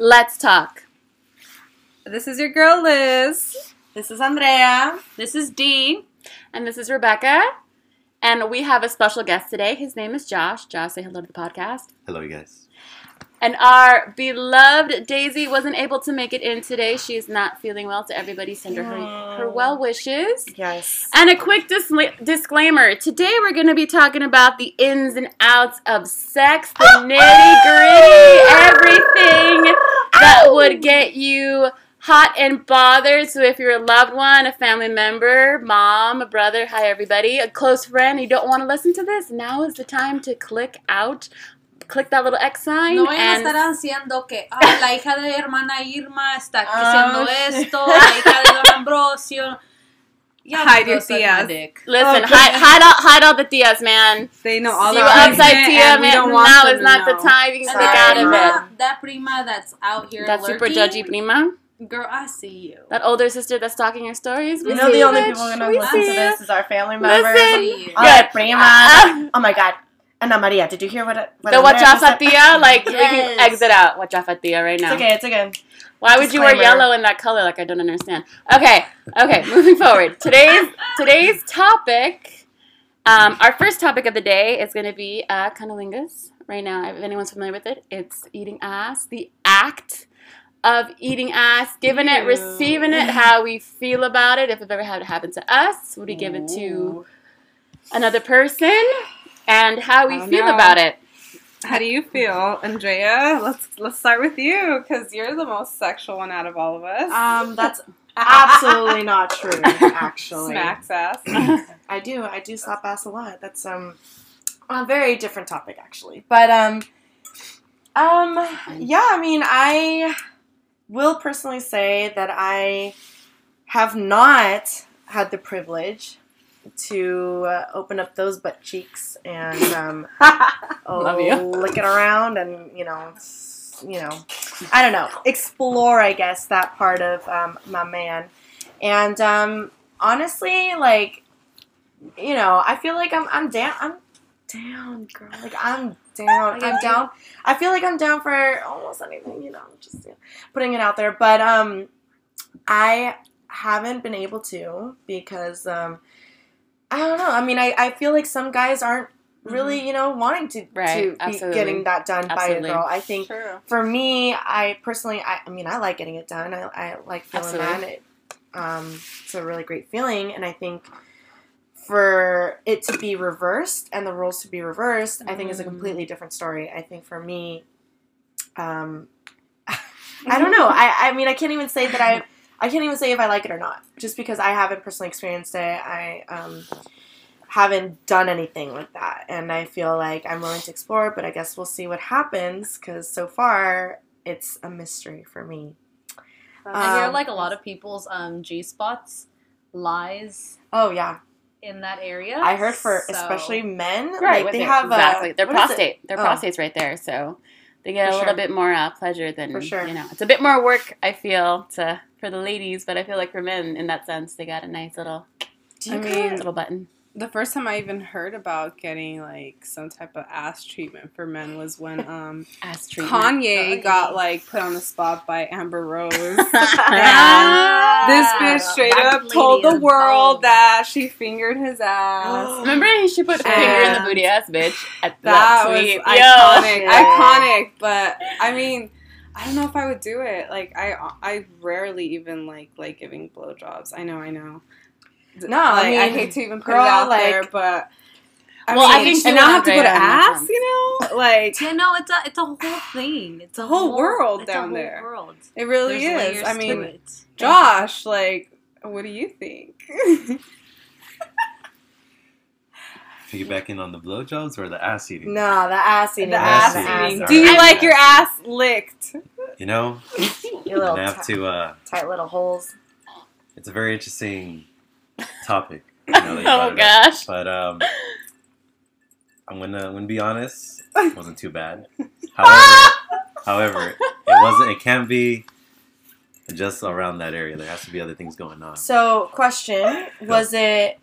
Let's talk. This is your girl Liz. This is Andrea. This is Dee. And this is Rebecca. And we have a special guest today. His name is Josh. Josh, say hello to the podcast. Hello, you guys. And our beloved Daisy wasn't able to make it in today. She's not feeling well, so everybody send her her, her well wishes. Yes. And a quick discla- disclaimer today we're going to be talking about the ins and outs of sex, the nitty gritty, everything that would get you hot and bothered. So if you're a loved one, a family member, mom, a brother, hi everybody, a close friend, you don't want to listen to this, now is the time to click out. Click that little X sign. No vayan a estar haciendo que ah, la hija de hermana Irma está Oh, haciendo shit. esto, la hija de Don Ambrosio. Ya Hide your tías. listen, Okay. hide, hide, all, hide all the tias, man. They know all the you content, upside tia, man. Now is to not the time. You can And click that out of it. that prima that's out here That super lurking, judgy prima. Girl, I see you. That older sister that's stalking your stories. We You know the only bitch. people gonna We listen to this is our family members. Listen. see you. All Good. right, prima. Uh, oh my god. Ana Maria, did you hear what? it- what The Andrea watch just said? tia, like we can exit out. Watch tia right now. It's okay. It's okay. Why would you wear yellow in that color? Like I don't understand. Okay, okay. Moving forward. Today's today's topic. Um, our first topic of the day is going to be uh, cunnilingus. Right now, if anyone's familiar with it, it's eating ass. The act of eating ass, giving it, receiving it, how we feel about it. If we've ever had it happen to us, would we give it to another person, and how we feel know. about it. How do you feel, Andrea? Let's let's start with you because you're the most sexual one out of all of us. Um, that's absolutely not true. Actually, Smacks ass. I do. I do slap ass a lot. That's um a very different topic actually. But um um yeah, I mean I will personally say that I have not had the privilege to uh, open up those butt cheeks and um Love you. lick it around and you know you know I don't know. Explore I guess that part of um, my man. And um honestly like you know I feel like I'm I'm down I'm down girl. Like I'm down. I'm down. I feel like I'm down for almost anything you know just you know, putting it out there. But um I haven't been able to because um I don't know I mean I, I feel like some guys aren't really you know wanting to, Mm-hmm. Right, to be getting that done Absolutely. by a girl I think True. for me, I personally, I, I mean, I like getting it done. I, I like feeling Absolutely. that. It, um, it's a really great feeling, and I think for it to be reversed and the roles to be reversed, I think is a Mm. completely different story. I think for me, um, I don't know. I, I mean, I can't even say that I, I can't even say if I like it or not, just because I haven't personally experienced it. I um, haven't done anything with that, and I feel like I'm willing to explore. But I guess we'll see what happens, because so far it's a mystery for me. I hear Um, like a lot of people's um, G spots lies Oh yeah, in that area. I heard for so- especially men, Right, like they their- have exactly a, their what is it? prostate. Their Oh. prostate's right there, so they get For a little sure. bit more uh, pleasure than For sure. you know. It's a bit more work, I feel, to for the ladies, but I feel like for men, in that sense, they got a nice little Do you I mean, guys- little button. The first time I even heard about getting like some type of ass treatment for men was when um Ass treatment. Kanye Kanye. got like put on the spot by Amber Rose. This bitch straight That up told the world bold. that she fingered his ass. Remember, she put a finger in the booty ass bitch at that that was tweet. iconic, Yo. iconic. But I mean, I don't know if I would do it. Like I, I rarely even like like giving blowjobs. I know, I know. No, I like, I, mean, hate to even put girl, it out like- there, but. I Well, I think she and now I have to go to have great on that ass, you know, like Yeah, no, it's a it's a whole thing. It's a, a whole world it's a down whole there. World. it really There's is. layers I to mean, it. Josh, like, what do you think? Piggybacking on the blowjobs or the ass eating? No, the ass eating. the ass ass eating. eating. Do you Alright. like your ass licked? You know, Your little have ti- to. Uh, tight little holes. it's a very interesting topic. You know, Oh brought up. gosh. But um, I'm gonna, I'm gonna be honest. It wasn't too bad. However, however, it wasn't. It can't be just around that area. There has to be other things going on. So, question: Was it?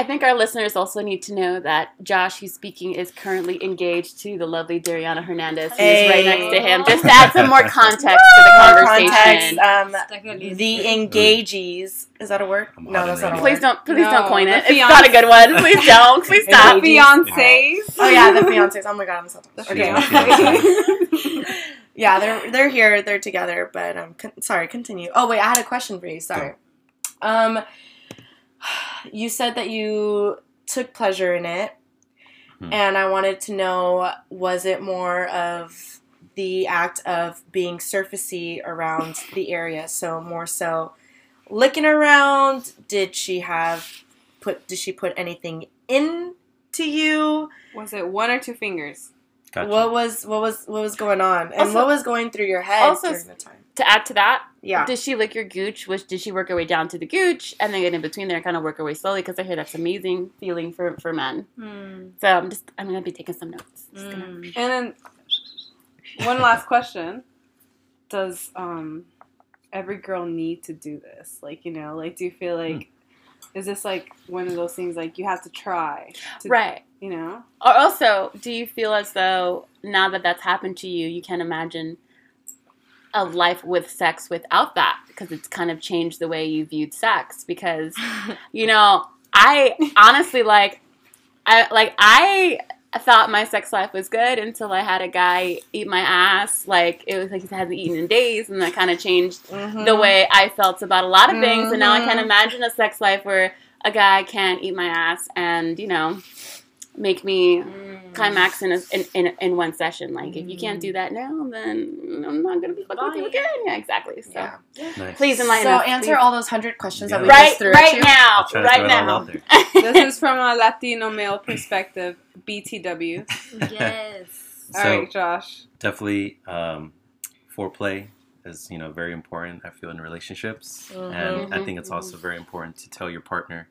I think our listeners also need to know that Josh, who's speaking, is currently engaged to the lovely Dariana Hernandez, who is right next to him. Just to add some more context to the conversation. context, um, the engagees. Is that a word? I'm No, that's not a word. Please don't, please No, don't coin the it. It's not a good one. Please don't. Please stop. The fiancés. Oh yeah, the fiancés. Oh my god, I'm so She's okay. yeah, they're they're here, they're together. But um, con- sorry, continue. Oh wait, I had a question for you. Sorry. Um, you said that you took pleasure in it, Hmm. and I wanted to know was it more of the act of being surfacey around the area, so more so licking around? Did she have put? Did she put anything into you? Was it one or two fingers? Gotcha. What was what was what was going on, and Also- what was going through your head also- during the time? To add to that, Yeah. did she lick your gooch? Which did she work her way down to the gooch and then get in between there and kind of work her way slowly? Because I hear that's amazing feeling for for men. Mm. So I'm just I'm gonna be taking some notes. Just gonna- Mm. And then one last question: Does um every girl need to do this? Like you know, like do you feel like is this like one of those things like you have to try? To, Right. You know. Or also, do you feel as though now that that's happened to you, you can't imagine a life with sex without that? Because it's kind of changed the way you viewed sex. Because you know, I honestly like, I like I thought my sex life was good until I had a guy eat my ass. Like it was like he hasn't eaten in days, and that kind of changed Mhm. the way I felt about a lot of things. And now I can't Mhm. imagine a sex life where a guy can't eat my ass and you know make me Mm. climax in, a, in, in in one session. Like if you can't do that now, then I'm not gonna be fucking with you again. Yeah, exactly. So Yeah. Nice. please enlighten So us. answer please. all those hundred questions that we right just threw right at you. now, I'll try to right throw it all now. This is from a Latino male perspective. BTW. Yes. All So- right, Josh. definitely um, foreplay is you know very important i feel in relationships and i think it's also very important to tell your partner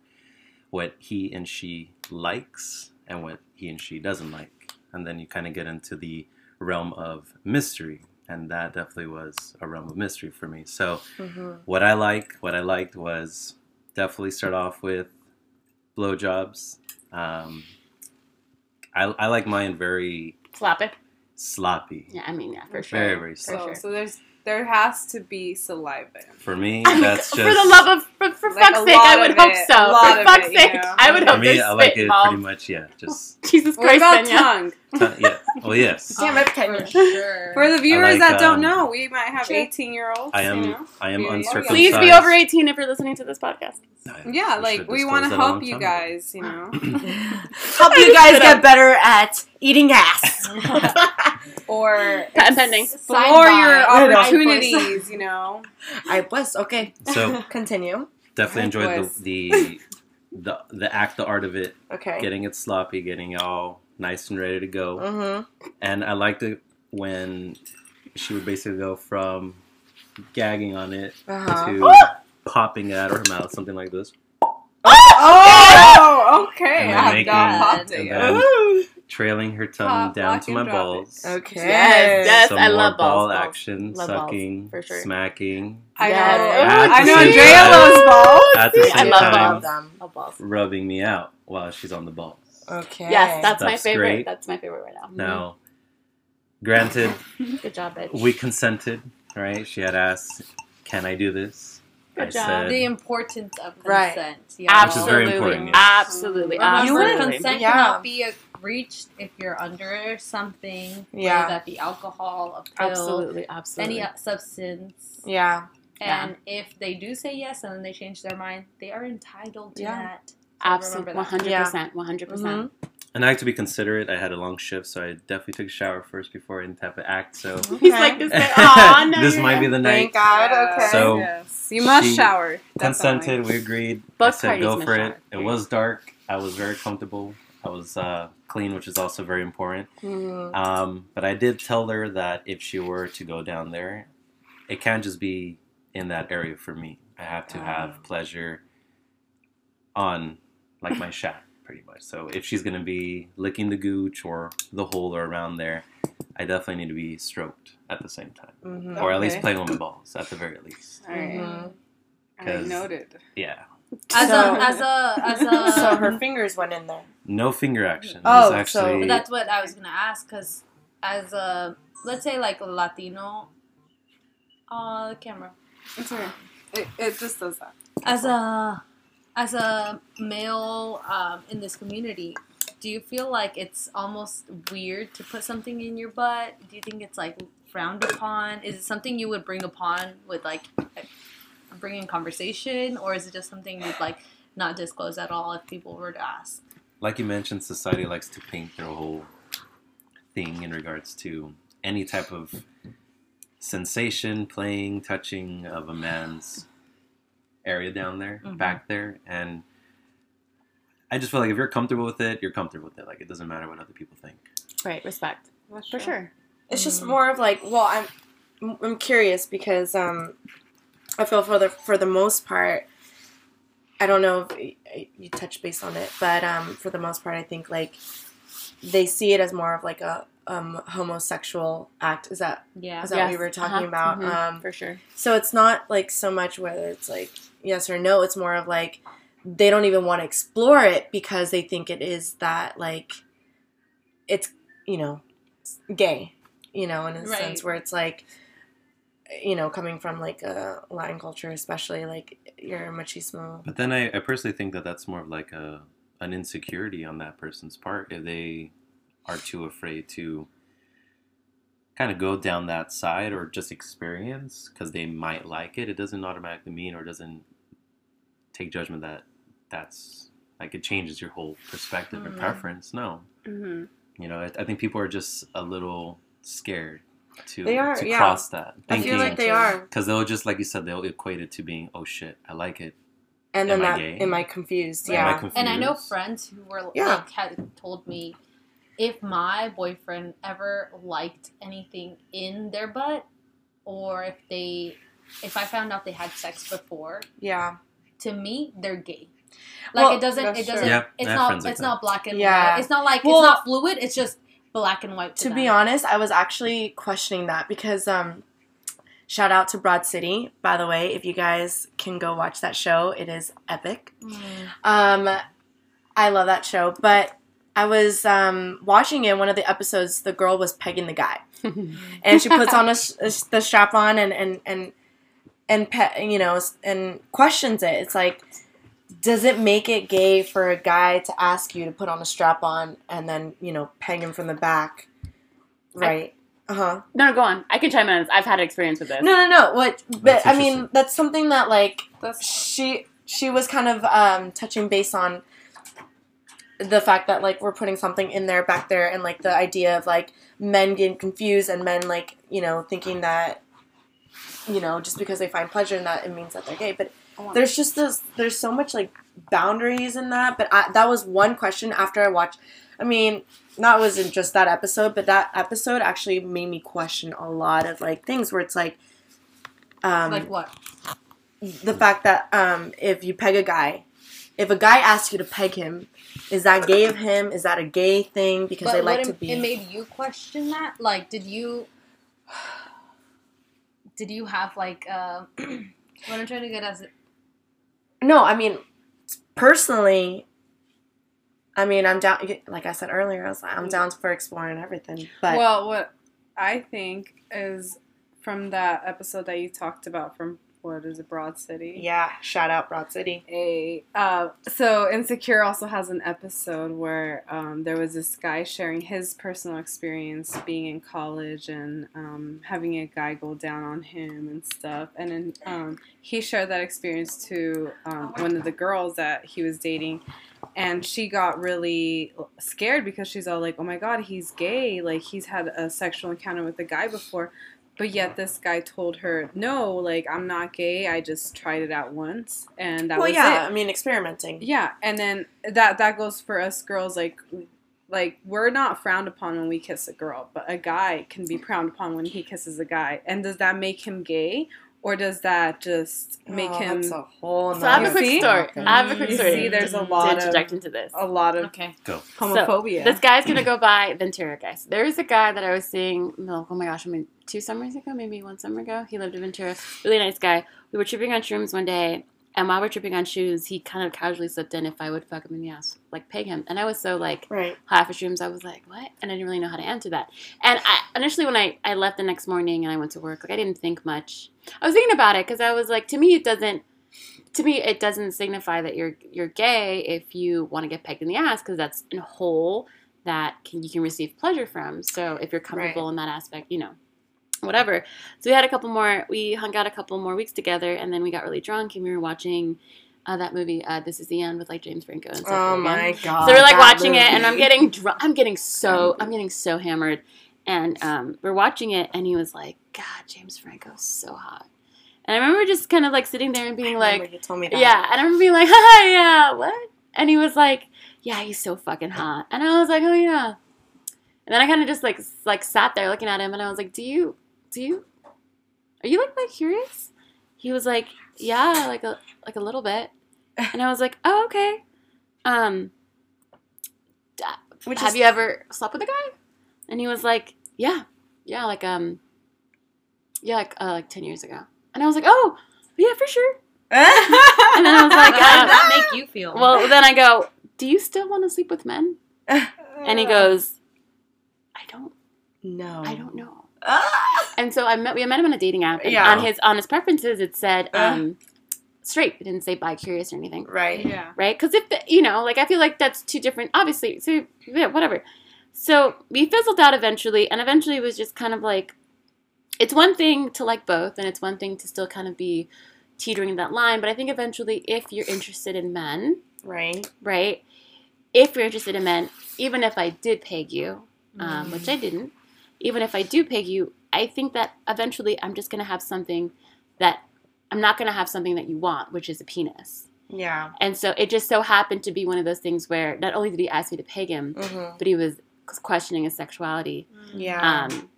what he and she likes and what he and she doesn't like and then you kind of get into the realm of mystery and that definitely was a realm of mystery for me so Mhm. what i like what i liked was definitely start off with blowjobs um, I, I like mine very Slap it. sloppy Yeah, I mean, yeah, for sure. very very sloppy So, so there's there has to be saliva. For me, I mean, that's just for the love of for, for Like, fuck's sake, I would hope it, so. For fuck's it, you sake, know. I would hope so. for hope me. I like it involved. pretty much. Yeah, just Jesus What Christ, about Benya. tongue? T- yeah. Well, yes, Damn it, For sure. For the viewers like, that don't um, know, we might have 18 year olds. I am. You know? I am Yeah, yeah. uncircumcised. Please be over 18 if you're listening to this podcast. Yeah, We like we want to help you guys. You know, Help you guys get better at eating ass. or Patent pending. explore your opportunities. You know, I was okay. So Continue. definitely enjoyed the, the the the act, the art of it, Okay. getting it sloppy, getting all nice and ready to go. Mm-hmm. And I liked it when she would basically go from gagging on it Uh-huh. to popping it out of her mouth, something like this. Oh, okay. And then I have making- not popped and it then- Trailing her tongue Pop, down to my drop it. balls. Okay. Yes, yes. Some I more love balls, ball balls. action, Love balls, sucking, for sure. smacking, I Yes. know. Oh, I know. Andrea loves balls. at the See, I love time balls. them. Balls. rubbing me out while she's on the balls. Okay. Yes, that's my favorite. great. That's my favorite right now. Now, granted, Good job, bitch. we consented, right? She had asked, "Can I do this?" Good I job. said, the importance of Right. consent. Which is absolutely, very important, yes. absolutely, Remember, absolutely. consent Yeah. cannot be uh, reached if you're under something. Yeah. Whether that be alcohol, a pill, Absolutely, absolutely. any uh, substance. Yeah. And if they do say yes and then they change their mind, they are entitled to Yeah. that. So Absolutely, remember one that. hundred percent, one hundred percent. and I like to be considerate. I had a long shift, so I definitely took a shower first before any type of act. So He's like this. Guy, Aw, no, this might be the night. Thank God. Yes, Okay. So, yes. you must she shower. Consented. definitely. We agreed. Both I said go must for shower. it. It was dark. I was very comfortable. I was uh, clean, which is also very important. Mhm. Um, but I did tell her that if she were to go down there, it can't just be in that area for me. I have to have pleasure on like my shack, pretty much. So if she's gonna be licking the gooch or the hole or around there, I definitely need to be stroked at the same time, Mhm. or at least Okay. playing with my balls at the very least. All right. Mhm. All right, 'Cause- noted. Yeah, As So- a as a as a. so her fingers went in there. No finger action. Oh, It's so- actually But that's what I was gonna ask, because as a let's say like a Latino, uh, the camera. It's okay. It, it just does that. As a as a male um, in this community, do you feel like it's almost weird to put something in your butt? Do you think it's like frowned upon? Is it something you would bring upon with like bringing conversation, or is it just something you'd like not disclose at all if people were to ask? like you mentioned, society likes to paint their whole thing in regards to any type of sensation, playing, touching of a man's area down there, Mhm. back there, and I just feel like if you're comfortable with it, you're comfortable with it. Like it doesn't matter what other people think. Right, respect. For sure. It's just Mm. more of like, well, I'm I'm curious because um, I feel for the for the most part, I don't know if you touch base on it, but um, for the most part, I think like they see it as more of like a um, homosexual act. Is that Yeah. is that what we were talking about? Mhm, Um, for sure. so it's not like so much whether it's like yes or no. It's more of like they don't even want to explore it because they think it is that like it's you know gay, you know, in a Right. sense where it's like you know coming from like a Latin culture, especially like your machismo. But then I, I personally think that that's more of like a an insecurity on that person's part if they are too afraid to kind of go down that side or just experience because they might like it. It doesn't automatically mean or doesn't take judgment that that's like it changes your whole perspective and Mhm. preference. No, Mm-hmm. you know, I, I think people are just a little scared to They are, to yeah. cross that. I feel like they are, because they'll just like you said they'll equate it to being oh shit I like it. and then Am I that gay? am I confused? Right. Am I Yeah, confused? And I know friends who were Yeah. like had told me if my boyfriend ever liked anything in their butt, or if they if I found out they had sex before, yeah, to me they're gay. Like Well, it doesn't. It doesn't. Yeah, it's not. friends like it's that. not black and Yeah. white. It's not like Well- it's not fluid. It's just black and white. To, to be honest, I was actually questioning that because um shout out to Broad City, by the way, if you guys can go watch that show, it is epic. Mm. Um I love that show, but I was um, watching it. One of the episodes, the girl was pegging the guy, and she puts on a, s- a s- the strap on and and and and pe- you know and questions it. It's like, does it make it gay for a guy to ask you to put on a strap on and then you know peg him from the back, right? Uh huh. No, go on. I can chime in. I've had experience with this. No, no, no. What? But I mean, that's something that like That's she she was kind of um, touching base on the fact that like we're putting something in there back there and like the idea of like men getting confused and men like you know thinking that you know just because they find pleasure in that it means that they're gay. But there's just this there's so much like boundaries in that. But I, that was one question after i watched i mean that wasn't just that episode but that episode actually made me question a lot of like things where it's like um like what? the fact that um, if you peg a guy, if a guy asks you to peg him, is that gay of him? Is that a gay thing because But they like what to it, be? it made you question that. Like, did you? Did you have like uh, what I'm trying to get as no, I mean personally. I mean, I'm down. Like I said earlier, I was like, I'm down for exploring everything. But well, what I think is from that episode that you talked about from what is it, Broad City? yeah, shout out Broad City. a uh, so insecure also has an episode where um, there was this guy sharing his personal experience being in college and um, having a guy go down on him and stuff and then um, he shared that experience to um, one of the girls that he was dating and she got really scared because she's all like oh my god he's gay like he's had a sexual encounter with a guy before but yet this guy told her, "No, like I'm not gay. I just tried it out once, and that well, was yeah, it." I mean, experimenting. Yeah, and then that that goes for us girls. Like, like we're not frowned upon when we kiss a girl, but a guy can be frowned upon when he kisses a guy. And does that make him gay, or does that just make Oh, him That's a whole. So I have a quick story. Okay. I have a quick story. You see, there's a to lot of interject into this. a lot of okay? homophobia? This guy's gonna go by Ventura, guys. There's a guy that I was seeing. No, oh my gosh, I mean, two summers ago, maybe one summer ago. He lived in Ventura. Really nice guy. We were tripping on shrooms one day, and while we're tripping on shoes, he kind of casually slipped in if I would fuck him in the ass, like peg him. And I was so like Right. off of shrooms, I was like, what? And I didn't really know how to answer that. And I initially when I I left the next morning and I went to work, like I didn't think much. I was thinking about it because I was like, to me, it doesn't. To me, it doesn't signify that you're you're gay if you want to get pegged in the ass because that's a hole that can, you can receive pleasure from. So if you're comfortable in that aspect, you know, whatever. So we had a couple more. We hung out a couple more weeks together, and then we got really drunk, and we were watching uh, that movie. Uh, this is the end with like James Franco and Seth Oh my god. So we're like watching it, and I'm getting drunk. I'm getting so I'm getting so hammered, and um, we're watching it, and he was like, "God, James Franco's so hot." And I remember just kind of like sitting there and being like, you told me that. yeah, and I remember being like, haha, yeah, what? And he was like, yeah, he's so fucking hot. And I was like, oh yeah. And then I kind of just like like sat there looking at him, and I was like, do you, do you, are you like that curious? He was like, yeah, like a like a little bit. And I was like, oh okay. Um, Which have is you ever slept with a guy? And he was like, yeah, yeah, like um, yeah, like uh, like ten years ago. And I was like, oh yeah, for sure. And then I was like, How uh, did that make you feel? well, then I go, do you still want to sleep with men? And he goes, I don't, no. I don't know. Ah! And so I met, we met him on a dating app, and Yeah. on his on his preferences it said Uh. um, straight. It didn't say bi curious or anything, Right. Yeah. right? Because if the, you know, like I feel like that's two different. Obviously, so yeah, whatever. So we fizzled out eventually, and eventually it was just kind of like, it's one thing to like both, and it's one thing to still kind of be teetering that line. But I think eventually, if you're interested in men, Right. right? If you're interested in men, even if I did peg you, um, which I didn't, even if I do peg you, I think that eventually I'm just going to have something that I'm not going to have something that you want, which is a penis. Yeah. And so it just so happened to be one of those things where not only did he ask me to peg him, Mm-hmm. but he was questioning his sexuality. Yeah. Um,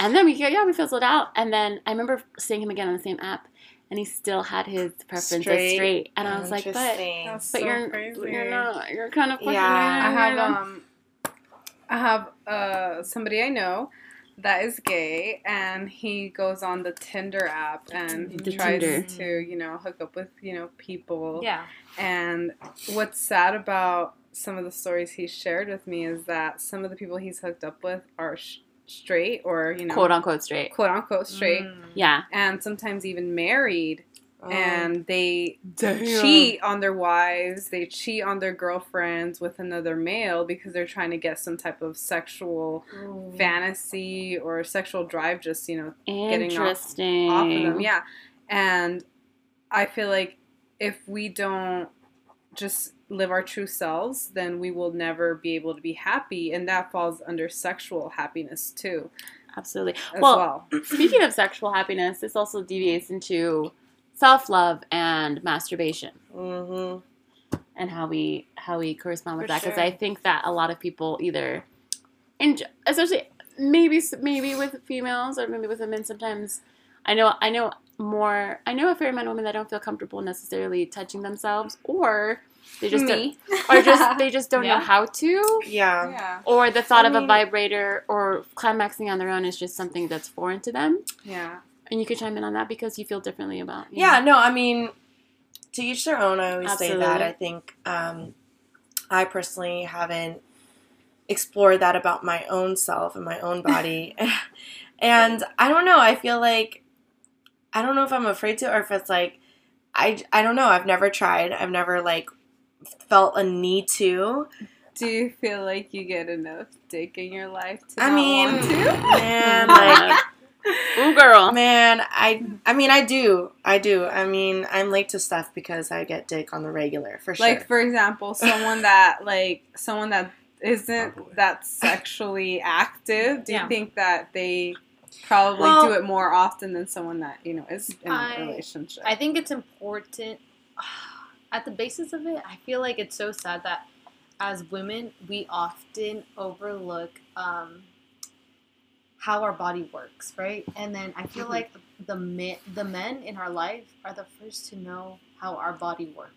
and then we go, yeah we fizzled out, and then I remember seeing him again on the same app, and he still had his preference as Straight. straight, and I was like, but That's but so you're crazy. you're not you're kind of questioning. Yeah. I have um, I have uh somebody I know that is gay, and he goes on the Tinder app and he The tries Tinder. to you know hook up with you know people. yeah. And what's sad about some of the stories he shared with me is that some of the people he's hooked up with are sh- straight or you know quote unquote straight. quote unquote straight, Mm. Yeah. and sometimes even married Oh. and they Damn. cheat on their wives, they cheat on their girlfriends with another male because they're trying to get some type of sexual Mm. fantasy or sexual drive just, you know, getting off- Interesting. off of them. Yeah. And I feel like if we don't just live our true selves, then we will never be able to be happy. And that falls under sexual happiness too, Absolutely. Well, well. speaking of sexual happiness, this also deviates into self love and masturbation Mhm. and how we how we correspond with For that because sure. I think that a lot of people either, enjoy, especially maybe maybe with females or maybe with women sometimes. I know I know more. I know a fair amount of women that don't feel comfortable necessarily touching themselves, or they just don't, Me. or just they just don't Yeah. know how to. Yeah. yeah. Or the thought I of a vibrator or climaxing on their own is just something that's foreign to them. Yeah. And you could chime in on that because you feel differently about. you Yeah, know. no, I mean, to each their own. I always say that. I think um, I personally haven't explored that about my own self and my own body. and I don't know. I feel like, I don't know if I'm afraid to or if it's like, I, I don't know. I've never tried. I've never like felt a need to. Do you feel like you get enough dick in your life to I not mean, want to? man, like, Ooh, girl. man, I, I mean, I do, I do. I mean, I'm late to stuff because I get dick on the regular for sure. Like for example, someone that like someone that isn't that sexually active. Do you think that they probably Well- do it more often than someone that you know is in I- a relationship? I think it's important. At the basis of it, I feel like it's so sad that as women, we often overlook um, how our body works, right? And then I feel Mhm. like the men, the men in our life are the first to know how our body works.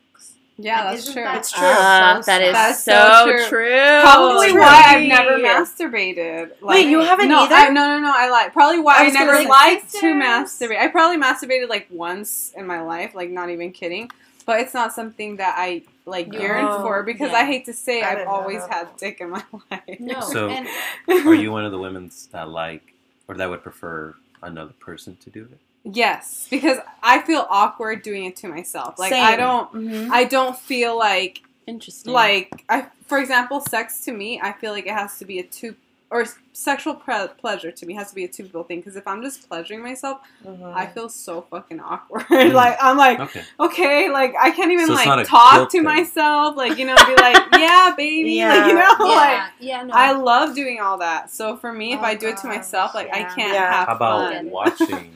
yeah, And that's isn't true. that It's true. Ah, sad? that is That's so, so true. true. Probably True. why I've never masturbated. Like, Wait, you haven't no, either? I, no, no, no. I lied. Probably why I I, never say- liked to masturbate. I probably masturbated like once in my life, like not even kidding. but it's not something that I like You- yearn Oh, for because yeah. I hate to say I I've didn't know always had dick in my life. No, So- and Are you one of the women that like or that would prefer another person to do it? Yes, because I feel awkward doing it to myself. Like Same. I don't Mhm. I don't feel like Interesting. like I for example, sex to me, I feel like it has to be a two or sexual pre- pleasure to me has to be a two people thing because if I'm just pleasuring myself, Mhm. I feel so fucking awkward. Mm. like I'm like Okay. okay, like I can't even So like talk to thing. myself, like you know, be like, yeah, baby, Yeah. like you know, like yeah, yeah, no. I love doing all that. So for me, if Oh, I do it to myself, like I can't Yeah. have How about fun. watching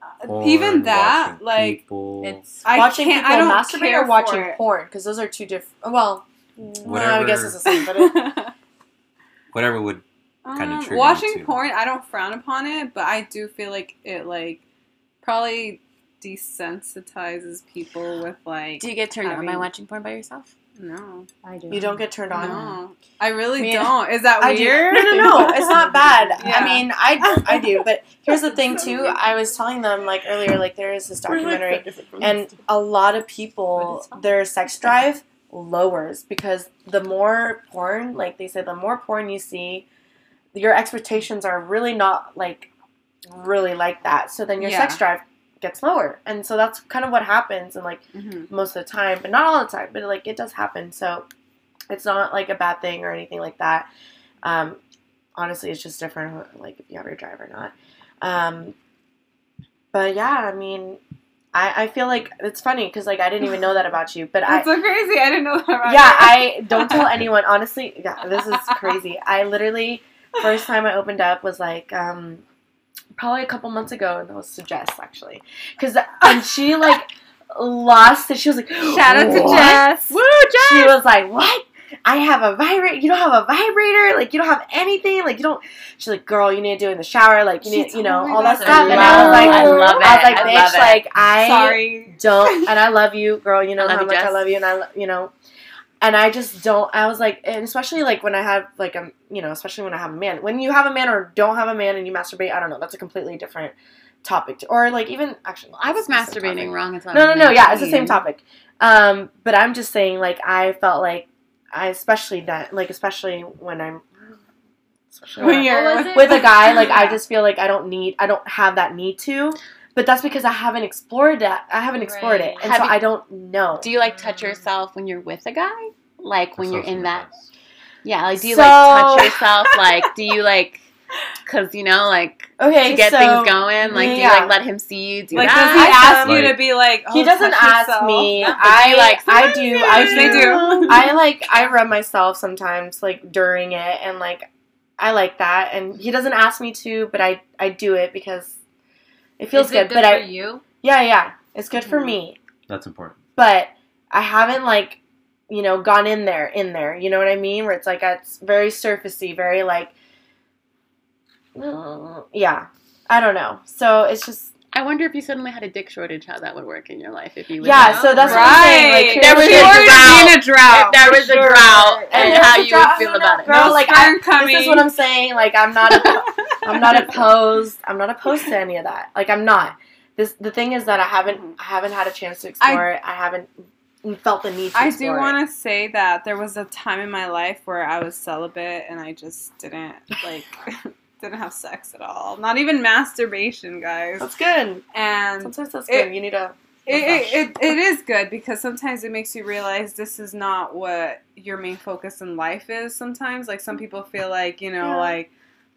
uh, porn, Even that, watching like people, it's I watching can't. people I don't masturbate care or watching porn because those are two different. Well, no, I guess it's the same, but it, whatever would Kinda Um, trigger me watching too. porn, I don't frown upon it, but I do feel like it like probably desensitizes people with like do you get turned on by having- watching porn by yourself? no, I do. you don't get turned on. no, I really Me- don't. Is that I do. weird? No, no, no. It's not bad. Yeah. I mean, I I do, but here's the thing too. I was telling them like earlier, like there is this documentary, and a lot of people it's their sex drive lowers because the more porn, like they say, the more porn you see, your expectations are really not like really like that. So then your Yeah. sex drive gets lower, and so that's kind of what happens, and like Mhm. most of the time, but not all the time, but like it does happen. So it's not like a bad thing or anything like that. Um, honestly, it's just different, like if you have your drive or not. Um, but yeah, I mean, I, I feel like it's funny because like I didn't even know that about you, but I so crazy. I didn't know that. About yeah you. I don't tell anyone honestly. Yeah, this is crazy. I literally first time I opened up was like um probably a couple months ago, and that was to Jess actually, because and she like lost it. She was like, Shout out to Jess. Woo, Jess! She was like, "What? I have a vibrator. You don't have a vibrator. Like you don't have anything. Like you don't." She's like, "Girl, you need to do it in the shower. Like you She need, you know, all that that. stuff." And I I was like, love- I love I was like, I bitch, like I Sorry. don't and I love you, girl. You know how you, much I love you, and I, lo- you know, and I just don't. I was like, and especially like when I have like a, you know, especially when I have a man. When you have a man or don't have a man and you masturbate, I don't know. That's a completely different topic. To, or like even actually, I was it's the same masturbating wrong until I No, no, no. Yeah, it's the same topic. Um, but I'm just saying, like, I felt like I especially that, like, especially when I'm. Especially when When you're What was it? with a guy, like I just feel like I don't need, I don't have that need to. But that's because I haven't explored that. I haven't explored it, and Have so you- I don't know. Do you like touch yourself when you're with a guy? Like when That's you're in that? nice. Yeah, like do you So- like touch yourself? Like do you like? Cause you know, like okay, to get so things going. Like do you like let him see you do Like, that? does he ask am- you to be like? he oh, doesn't ask yourself? me. I like, I do. I do. They do. I like I rub myself sometimes, like during it, and like I like that. And he doesn't ask me to, but I I do it because it feels Is good. it good but for I you? yeah yeah, it's good for Mhm. me. That's important. But I haven't like you know gone in there in there. You know what I mean? Where it's like it's very surfacey, very like mm, yeah. I don't know. So it's just I wonder if you suddenly had a dick shortage, how that would work in your life if you. lived yeah. in- So that's what I'm saying. Like Right. here's There was a drought. a drought. If there was a Sure. drought, And and how you drought. would feel No, no, about it. girl, No like, sperm I- coming. This is what I'm saying. Like I'm not. I'm not opposed. I'm not opposed to any of that. Like I'm not. This the thing is that I haven't I haven't had a chance to explore it. I haven't felt the need to I do want to say that there was a time in my life where I was celibate and I just didn't like didn't have sex at all. Not even masturbation, guys. That's good. And Sometimes that's It- good. You need a it, it, it, is good because sometimes it makes you realize this is not what your main focus in life is sometimes like some people feel like you know Yeah. like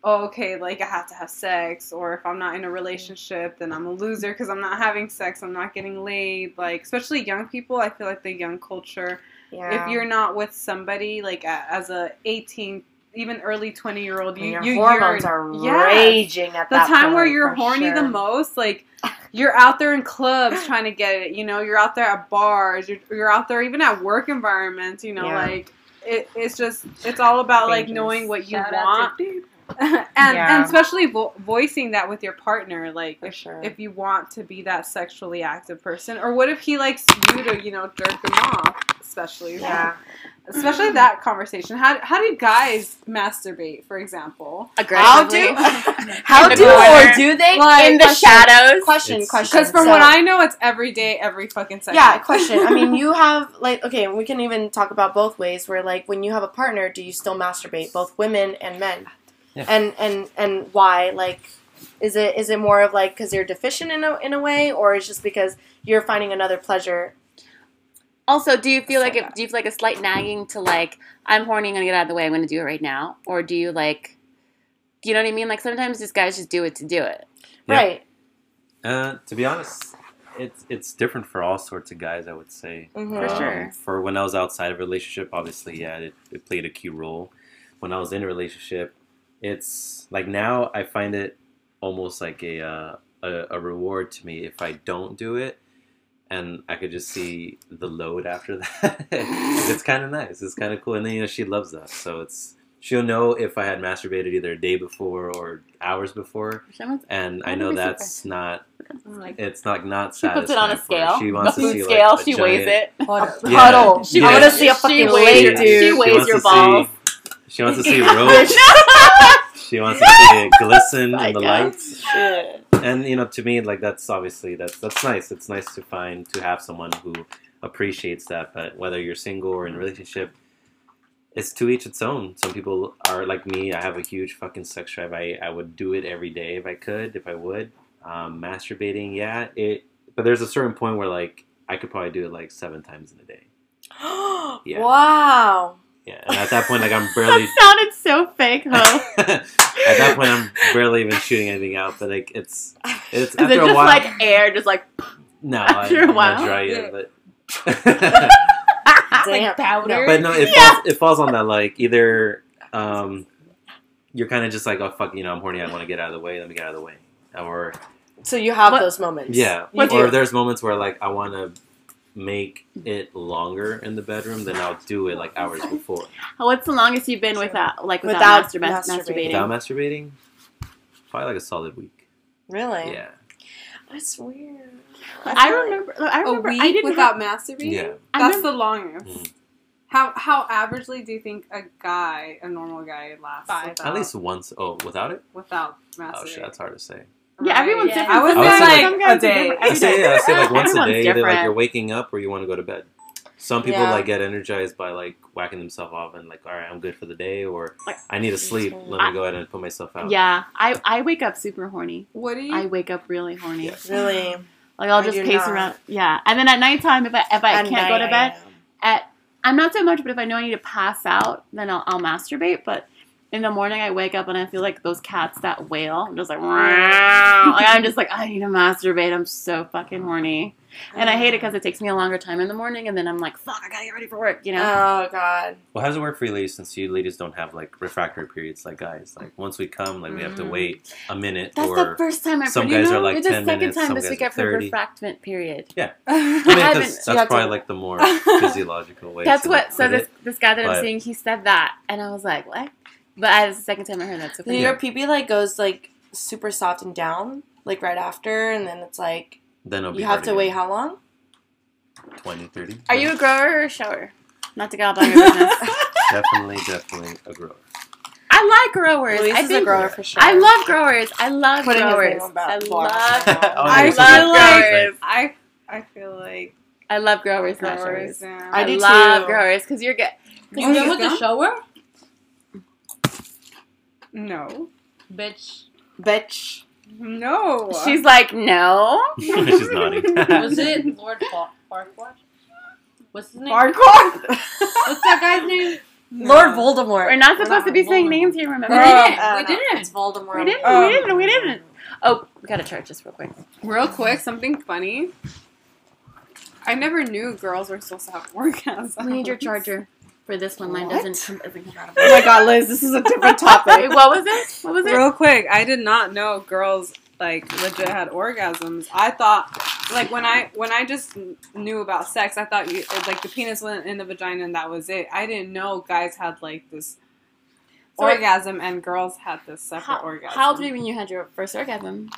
oh okay like i have to have sex or if i'm not in a relationship then i'm a loser because i'm not having sex i'm not getting laid like especially young people i feel like the young culture yeah. if you're not with somebody like as a 18 even early 20 year old And you your you hormones yearn- are Yes raging at the that time where you're for horny the most, like you're out there in clubs trying to get it. You know, you're out there at bars. You're, you're out there even at work environments. You know, Yeah. like it, it's just it's all about like knowing what you Shout out want, to and Yeah. and especially vo- voicing that with your partner. Like if, sure. if you want to be that sexually active person, or what if he likes you to you know jerk him off, especially. Yeah. especially that conversation. How how do guys masturbate, for example? How do how do corner. or do they? Like, in the question, shadows. Question, It's- question. Because from So- what I know, it's every day, every fucking second. Yeah, question. I mean, you have like okay, we can even talk about both ways. Where like when you have a partner, do you still masturbate, both women and men? Yeah. And and and why? Like, is it is it more of like because you're deficient in a in a way, or is just because you're finding another pleasure? Also, do you feel like So if, do you feel like a slight nagging to like I'm horny, I'm gonna get out of the way, I'm gonna do it right now, or do you like, do you know what I mean? Like sometimes these guys just do it to do it. Yeah. Right. Uh, to be honest, it's it's different for all sorts of guys. I would say. Mhm. For Um, sure. For when I was outside of a relationship, obviously, yeah, it, it played a key role. When I was in a relationship, it's like now I find it almost like a uh, a, a reward to me if I don't do it, and I could just see the load after that. it's kind of nice. It's kind of cool, and then you know she loves that, so it's she'll know if I had masturbated either a day before or hours before, and I know be that's not like, it's like not sad. She puts it on a satisfying for her. scale, She a wants to food see scale. like a she weighs giant- it. Yeah. Puddle. She Yeah. I want to see a she fucking weighs your- dude. She weighs wants your balls. See, she wants to see roach. She wants to see it glisten in the lights. And you know, to me, like that's obviously that's that's nice. It's nice to find to have someone who appreciates that. But whether you're single or in a relationship, it's to each its own. Some people are like me. I have a huge fucking sex drive. I I would do it every day if I could, if I would. Um, masturbating, yeah. It, but there's a certain point where like I could probably do it like seven times in a day. Yeah. Wow. Yeah, and at that point, like I'm barely. That sounded so fake, huh? at that point, I'm barely even shooting anything out. But like, it's it's Is after it a just while. like air, just like no, after a I'm not while? dry yet, but. Damn. powder. but no, it Yeah. falls, it falls on that like either um, you're kind of just like oh fuck, you know, I'm horny, I want to get out of the way, let me get out of the way, or So you have What- those moments. yeah, You or do. there's moments where like I want to make it longer in the bedroom, then I'll do it like hours before. what's the longest you've been without like without, Without masturba- masturbating. masturbating? Without masturbating, probably like a solid week. Really? Yeah, That's weird. I remember. I a remember. week I didn't without have- masturbating. yeah. That's the longest. Mm. How how averagely do you think a guy, a normal guy, lasts? Five. Without, At least once. Oh, without it? without masturbating. Oh shit, that's hard to say. Yeah, everyone's Yeah. different. I would Some say guys- like some a day. I say yeah, I say like once a Everyone's day. Either like you're waking up or you want to go to bed. Some people Yeah. like get energized by like whacking themselves off and like, all right, I'm good for the day, or Like- I need to sleep. Let I- me go ahead and put myself out. Yeah, I I wake up super horny. What do you? I wake up really horny. Yeah. Really? Like I'll I just pace not. around. Yeah, and then at nighttime, if I if I At can't go to bed, at I'm not so much, but if I know I need to pass out, then I'll, I'll masturbate. But in the morning, I wake up and I feel like those cats that wail. I'm just like, "Meow." like I'm just like I need to masturbate. I'm so fucking horny, and I hate it because it takes me a longer time in the morning, and then I'm like, fuck, I gotta get ready for work. You know? Oh god. Well, how does it work for you ladies since you ladies don't have like refractory periods like guys? Like once we come, like we have to Mhm. wait a minute That's or the first time I've some heard- guys you know, are like it's the 10 second minutes, time some this guys week are 30. refractment period. I mean, I that's, haven't- that's you probably to- like the more physiological way. That's to what. So this it. this guy that But- I'm seeing, he said that, and I was like, what? But as the second time I heard that, so Then funny. your pee like goes like super soft and down, like right after, and then it's like then it'll be you have to again. wait how long? 20, 30. Are you a grower or a shower? Not to get all about your business. definitely, definitely a grower? I like growers. Luis I is think a grower for sure. I love growers. I love Putting growers. name about I water. love. Oh, I love growers. I I feel like I love growers, not growers. showers. Yeah. I do love too. growers because you're good. You done you with the go? shower? No, Bitch. Bitch. no. She's like, no. She's nodding. Was it Lord Fa- Farquaad? What's his name? Hardcore. What's that guy's name? No. Lord Voldemort. We're not supposed to be Voldemort. saying names here. Remember? We didn't. Uh, we didn't. It's Voldemort. We didn't. Oh. we didn't. We didn't. Oh, we gotta charge this real quick. Real quick, something funny. I never knew girls were supposed to have orgasms. We need your charger for this one. Mine What? doesn't come isn't compatible. Oh my god, Liz, this is a different Wait, topic. what was it? What was it? Real quick, I did not know girls like legit had orgasms. I thought like when I when I just knew about sex, I thought you like the penis went in the vagina and that was it. I didn't know guys had like this So orgasm and girls had this separate How, orgasm. how old were you when you had your first orgasm?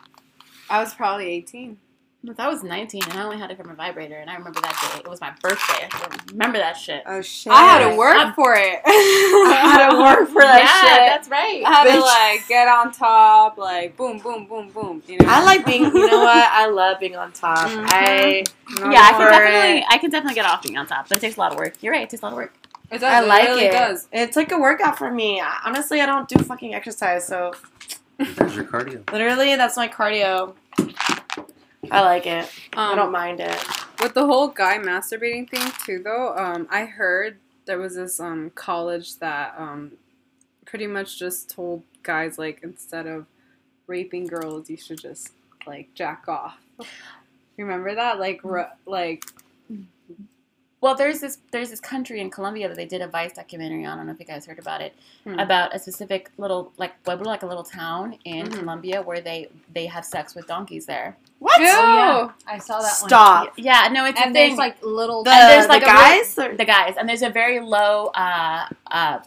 I was probably eighteen. If I was 19 and I only had it from a vibrator, and I remember that day. It was my birthday. I remember that shit. Oh shit! I had to work I'm- for it. I had to work for that yeah, shit. that's right. I had to like get on top, like boom, boom, boom, boom. You know. I like being. You know what? I love being on top. Mhm. I yeah, I can definitely, it. I can definitely get off being on top, but it takes a lot of work. You're right, it takes a lot of work. It does. I it like really it. does. It's like a workout for me. I- Honestly, I don't do fucking exercise, so There's your cardio. literally that's my cardio. I like it. I Um, don't mind it. With the whole guy masturbating thing too, though, um, I heard there was this um college that um pretty much just told guys like instead of raping girls, you should just like jack off. Remember that? Like, like Well, there's this there's this country in Colombia that they did a Vice documentary on. I don't know if you guys heard about it. Hmm. About a specific little like Pueblo, like a little town in Mhm. Colombia where they they have sex with donkeys there. What? Ew! yeah. I saw that one. Stop. Yeah, no, it's a And thing. there's like little. The, And there's, like, the guys. or- the guys, and there's a very low uh, uh,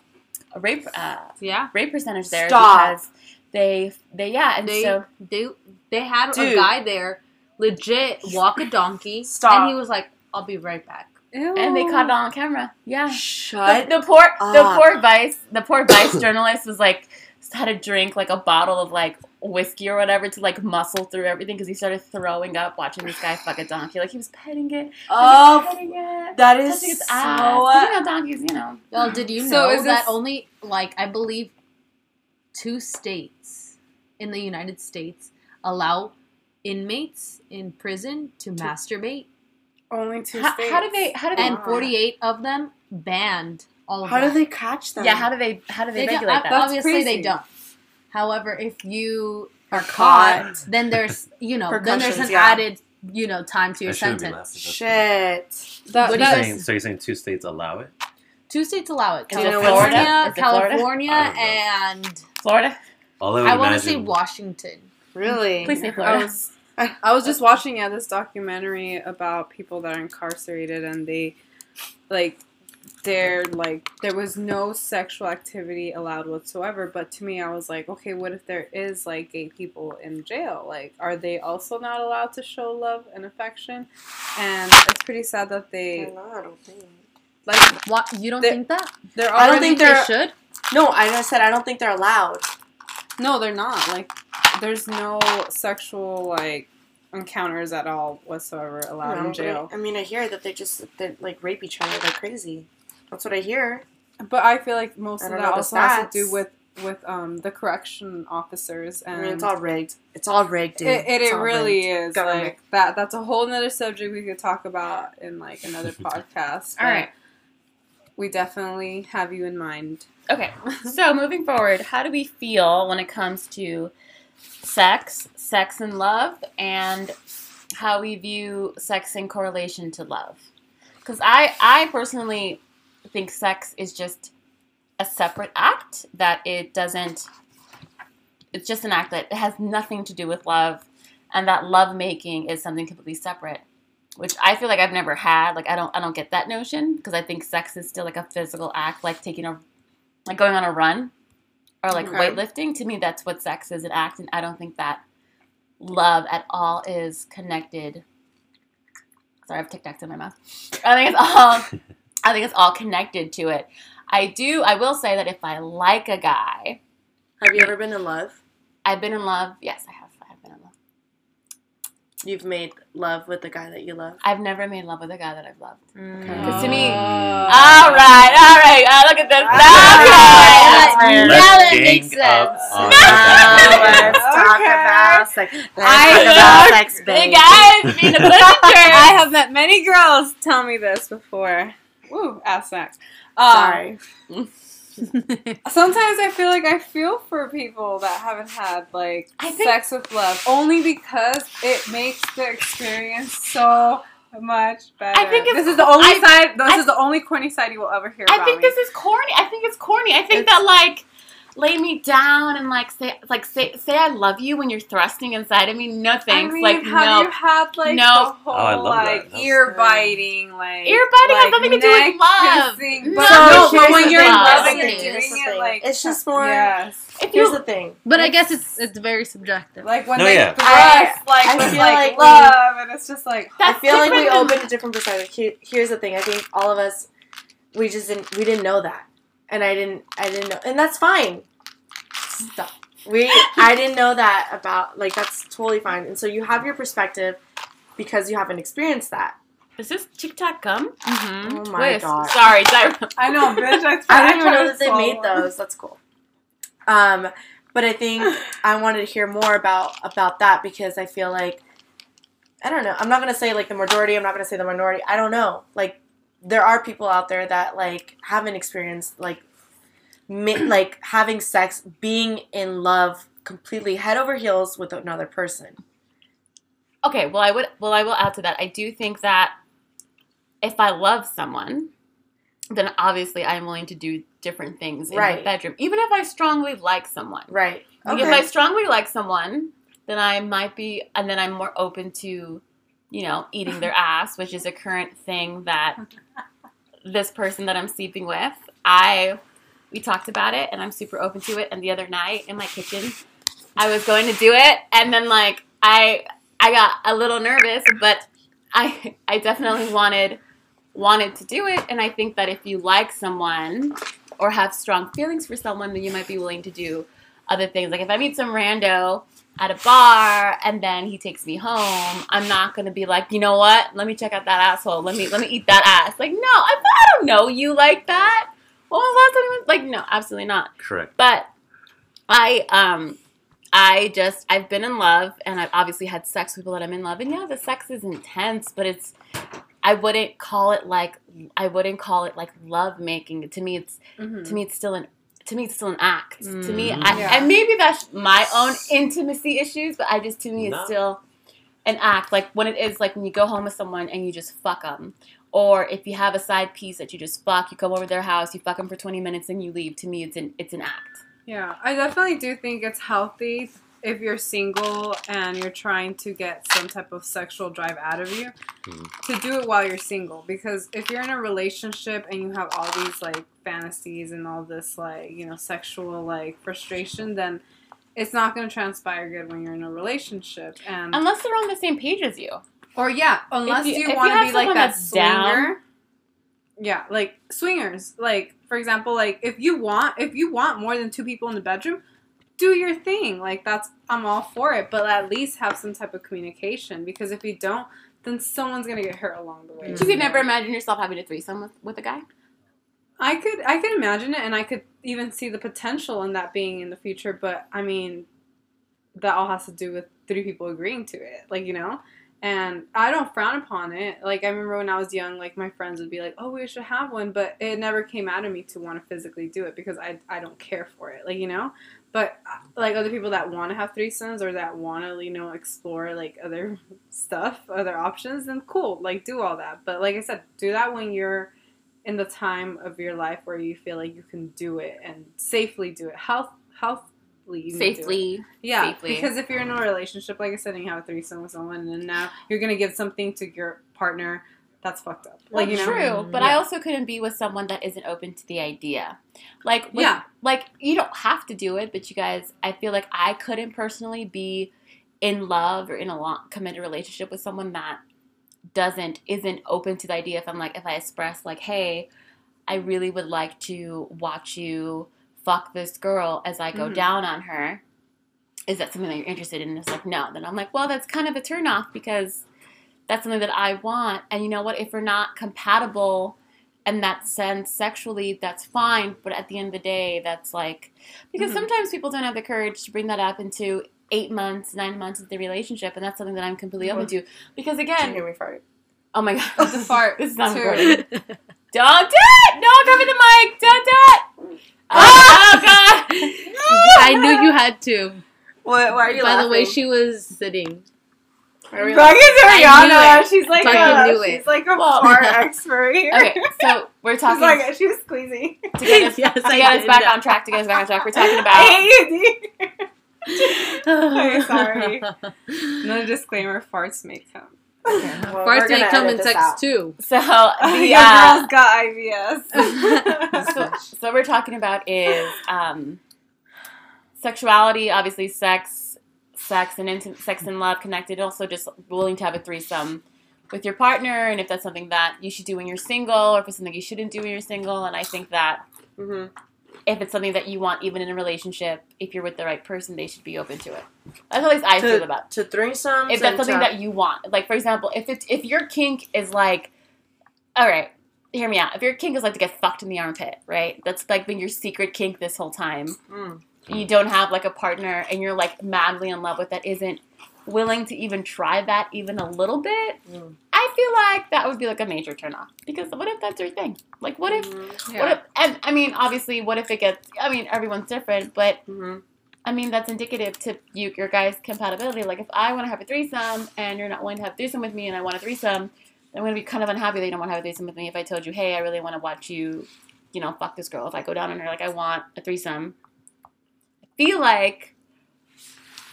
rape uh, yeah. rape percentage there Stop. because they they yeah, and They so they they had Dude. a guy there, legit walk a donkey, Stop. and he was like, "I'll be right back." Ew. and they caught it on camera. Yeah. Shut. the, the poor the poor vice the poor vice journalist was like had to drink like a bottle of like whiskey or whatever to like muscle through everything because he started throwing up watching this guy fuck a donkey like he was petting it Oh, petting it that is so. ass 'Cause you know donkeys you know Well, did you So know is that this- only like I believe two states in the United States allow inmates in prison to masturbate, only two how, states. how do they how do they and 48 of them banned all of How that. do they catch them? yeah how do they how do they, They regulate that That's Obviously, crazy. they don't. However, if you Are are caught, caught. then there's you know then there's an yeah. added you know time to your I shouldn't be sentence. Shit. That, What do you Saying- so you're saying two states allow it? Two states allow it Florida? California, Florida? California, I and Florida All I I want to say. Washington. Really? please say I was I was just watching yeah this documentary about people that are incarcerated and they like they're like there was no sexual activity allowed whatsoever but to me I was like okay what if there is like gay people in jail like are they also not allowed to show love and affection and it's pretty sad that they No, I don't think. like What you don't think that? they're I don't already think they should. No, I just said I don't think they're allowed. no they're not like there's no sexual like encounters at all whatsoever allowed No, in jail I, I mean, I hear that they just they like rape each other like crazy. That's what I hear. But I feel like most of that know the also has to do with with um the correction officers I mean, it's all rigged. It's all rigged, dude. it, it, it really rigged. is Government. like that. That's a whole nother subject we could talk about in like another podcast. all right we definitely have you in mind. okay so moving forward how do we feel when it comes to sex sex and love and how we view sex in correlation to love. Because i i personally think sex is just a separate act that it doesn't it's just an act that has nothing to do with love and that love making is something completely separate which i feel like i've never had. Like i don't i don't get that notion because i think sex is still like a physical act like taking a like going on a run or like Okay. weightlifting to me that's what sex is an act and i don't think that love at all is connected sorry i have tic tacs in my mouth i think it's all i think it's all connected to it i do i will say that if i like a guy Have you ever been in love? i've been in love yes i have i have been in love You've made love with the guy that you love. i've never made love with a guy that i've loved. Because to me- Uh, all right all right uh, look at this Alright. okay. Now that gang makes up sense. on Now let's talk Okay. about sex. Let's I talk about love sex, Hey babe. guys, being a. I have met many girls tell me this before. Woo, ass sex. Um, Sorry. Sometimes I feel like I feel for people that haven't had like think- sex with love, only because it makes the experience so much better. I think it's- this is the only I- side. This I- is the only corny side you will ever hear I think me. this is corny. I think it's corny. I think It's- that like lay me down and like say like say say I love you when you're thrusting inside of me. No thanks. I mean, like have no. you had like No. the whole Oh, I love that. like That's- ear biting, like Ear biting has nothing to do with love. kissing. No, But So no, but when you're in love and you're doing it, like It's just more- Yes. if Here's you the thing. But I guess it's it's very subjective. Like when No, they yeah. thrust, I- like I with feel like, like love, and it's just like I feel like we different than- opened a different perspective. Here's the thing. I think all of us, we just didn't, we didn't know that, and I didn't, I didn't know, and that's fine. Stop. We, I didn't know that about like that's totally fine, and so you have your perspective because you haven't experienced that. Is this Tic Tac gum? Mm-hmm. Oh my Wait, god! Sorry, did I- I know, bitch. I, I didn't even know that they made one. those. That's cool. Um, but I think I wanted to hear more about about that because I feel like I don't know. I'm not gonna say like the majority. I'm not gonna say the minority. I don't know. Like there are people out there that like haven't experienced like mi- like having sex, being in love completely head over heels with another person. Okay, well I would well I will add to that. I do think that if I love someone, then obviously I'm willing to do different things in the Right. bedroom. Even if I strongly like someone. Right. Like, If I strongly like someone, then I might be and then I'm more open to, you know, eating their ass, which is a current thing that this person that I'm sleeping with, I we talked about it and I'm super open to it. And the other night in my kitchen I was going to do it and then like I I got a little nervous but I I definitely wanted wanted to do it. And I think that if you like someone or have strong feelings for someone then you might be willing to do other things. Like if I meet some rando at a bar and then he takes me home I'm not to be like you know what? Let me check out that asshole. Let me let me eat that ass. Like no I, I don't know you like that when was the last time like no absolutely not Correct. but I um I just I've been in love and I've obviously had sex with people that I'm in love and yeah the sex is intense but it's I wouldn't call it like I wouldn't call it like love making to me it's Mhm. to me it's still an to me it's still an act to me Mm. I, Yeah. and maybe that's my own intimacy issues but I just to me it's No. still an act like when it is like when you go home with someone and you just fuck them or if you have a side piece that you just fuck you come over to their house you fuck them for 20 minutes and you leave. To me it's an it's an act. Yeah, I definitely do think it's healthy if you're single and you're trying to get some type of sexual drive out of you Mhm. to do it while you're single. Because if you're in a relationship and you have all these like fantasies and all this like you know sexual like frustration then it's not going to transpire good when you're in a relationship. And unless they're on the same page as you or yeah unless you- you, you want to be like that that's swinger. down- yeah like swingers. Like for example like if you want if you want more than two people in the bedroom do your thing. Like that's i'm all for it but at least have some type of communication because if you don't then someone's gonna get hurt along the way. You could never imagine yourself having a threesome with, with a guy. I could i could imagine it and i could even see the potential in that being in the future but i mean that all has to do with three people agreeing to it like you know and I don't frown upon it. Like I remember when I was young, like my friends would be like, "Oh, we should have one," but it never came out of me to want to physically do it because I I don't care for it, like you know. But uh, like other people that want to have threesomes or that want to you know explore like other stuff, other options, then cool, like do all that. But like I said, do that when you're in the time of your life where you feel like you can do it and safely do it, health healthily you can do it. safely Yeah, safely. because if you're in a relationship, like I said, and you have a threesome with someone, and then now you're gonna give something to your partner, that's fucked up. Like you know, true mm-hmm. but i also couldn't be with someone that isn't open to the idea like with, Yeah. like you don't have to do it but you guys i feel like i couldn't personally be in love or in a long committed relationship with someone that doesn't isn't open to the idea if i'm like if i express like hey i really would like to watch you fuck this girl as i go Mhm. down on her. Is that something that you're interested in? And it's like no. Then i'm like well that's kind of a turn off because that's something that i want. And you know what? If we're not compatible in that sense sexually that's fine. But at the end of the day that's like because Mhm. sometimes people don't have the courage to bring that up into eight months nine months of the relationship. And that's something that i'm completely open to. Because again hear me fart? oh my god the fart this is not recorded don't do it don't cover the mic. Don't do it oh ah! god I knew you had to. What? Why are you By laughing? the way she was sitting. Why are we Fucking I knew Ariana, she's like a, she's like a Well- fart expert here. okay so we're She's talking like she was squeezing. to get us, Yes, to get us back that. on track to get us back on track we're talking I about hate you, dude. Okay, sorry. Another disclaimer: farts may come. Okay, well, we're Farts gonna may come in this sex out. too. so the Your uh, girl's got IBS. so, so what we're talking about is um, sexuality, obviously, sex, sex and intim- sex and love connected. Also, just willing to have a threesome with your partner, and if that's something that you should do when you're single, or if it's something you shouldn't do when you're single. And I think that hmm if it's something that you want, even in a relationship, if you're with the right person, they should be open to it. That's at least I feel about. to threesomes. If that's something to- that you want, like for example, if it's if your kink is like, all right, hear me out. If your kink is like to get fucked in the armpit, right? That's like been your secret kink this whole time. Mm. You don't have like a partner, and you're like madly in love with that isn't willing to even try that even a little bit. Mm. I feel like that would be like a major turnoff. Because what if that's your thing? Like, what if Mhm. what if, and I mean, obviously, what if it gets? I mean, everyone's different, but Mhm. I mean, that's indicative to you, your guys' compatibility. Like, if I want to have a threesome and you're not willing to have a threesome with me, and I want a threesome, I'm gonna be kind of unhappy that you don't want to have a threesome with me. If I told you, hey, I really want to watch you, you know, fuck this girl. If I go down on her, like, I want a threesome. I feel like,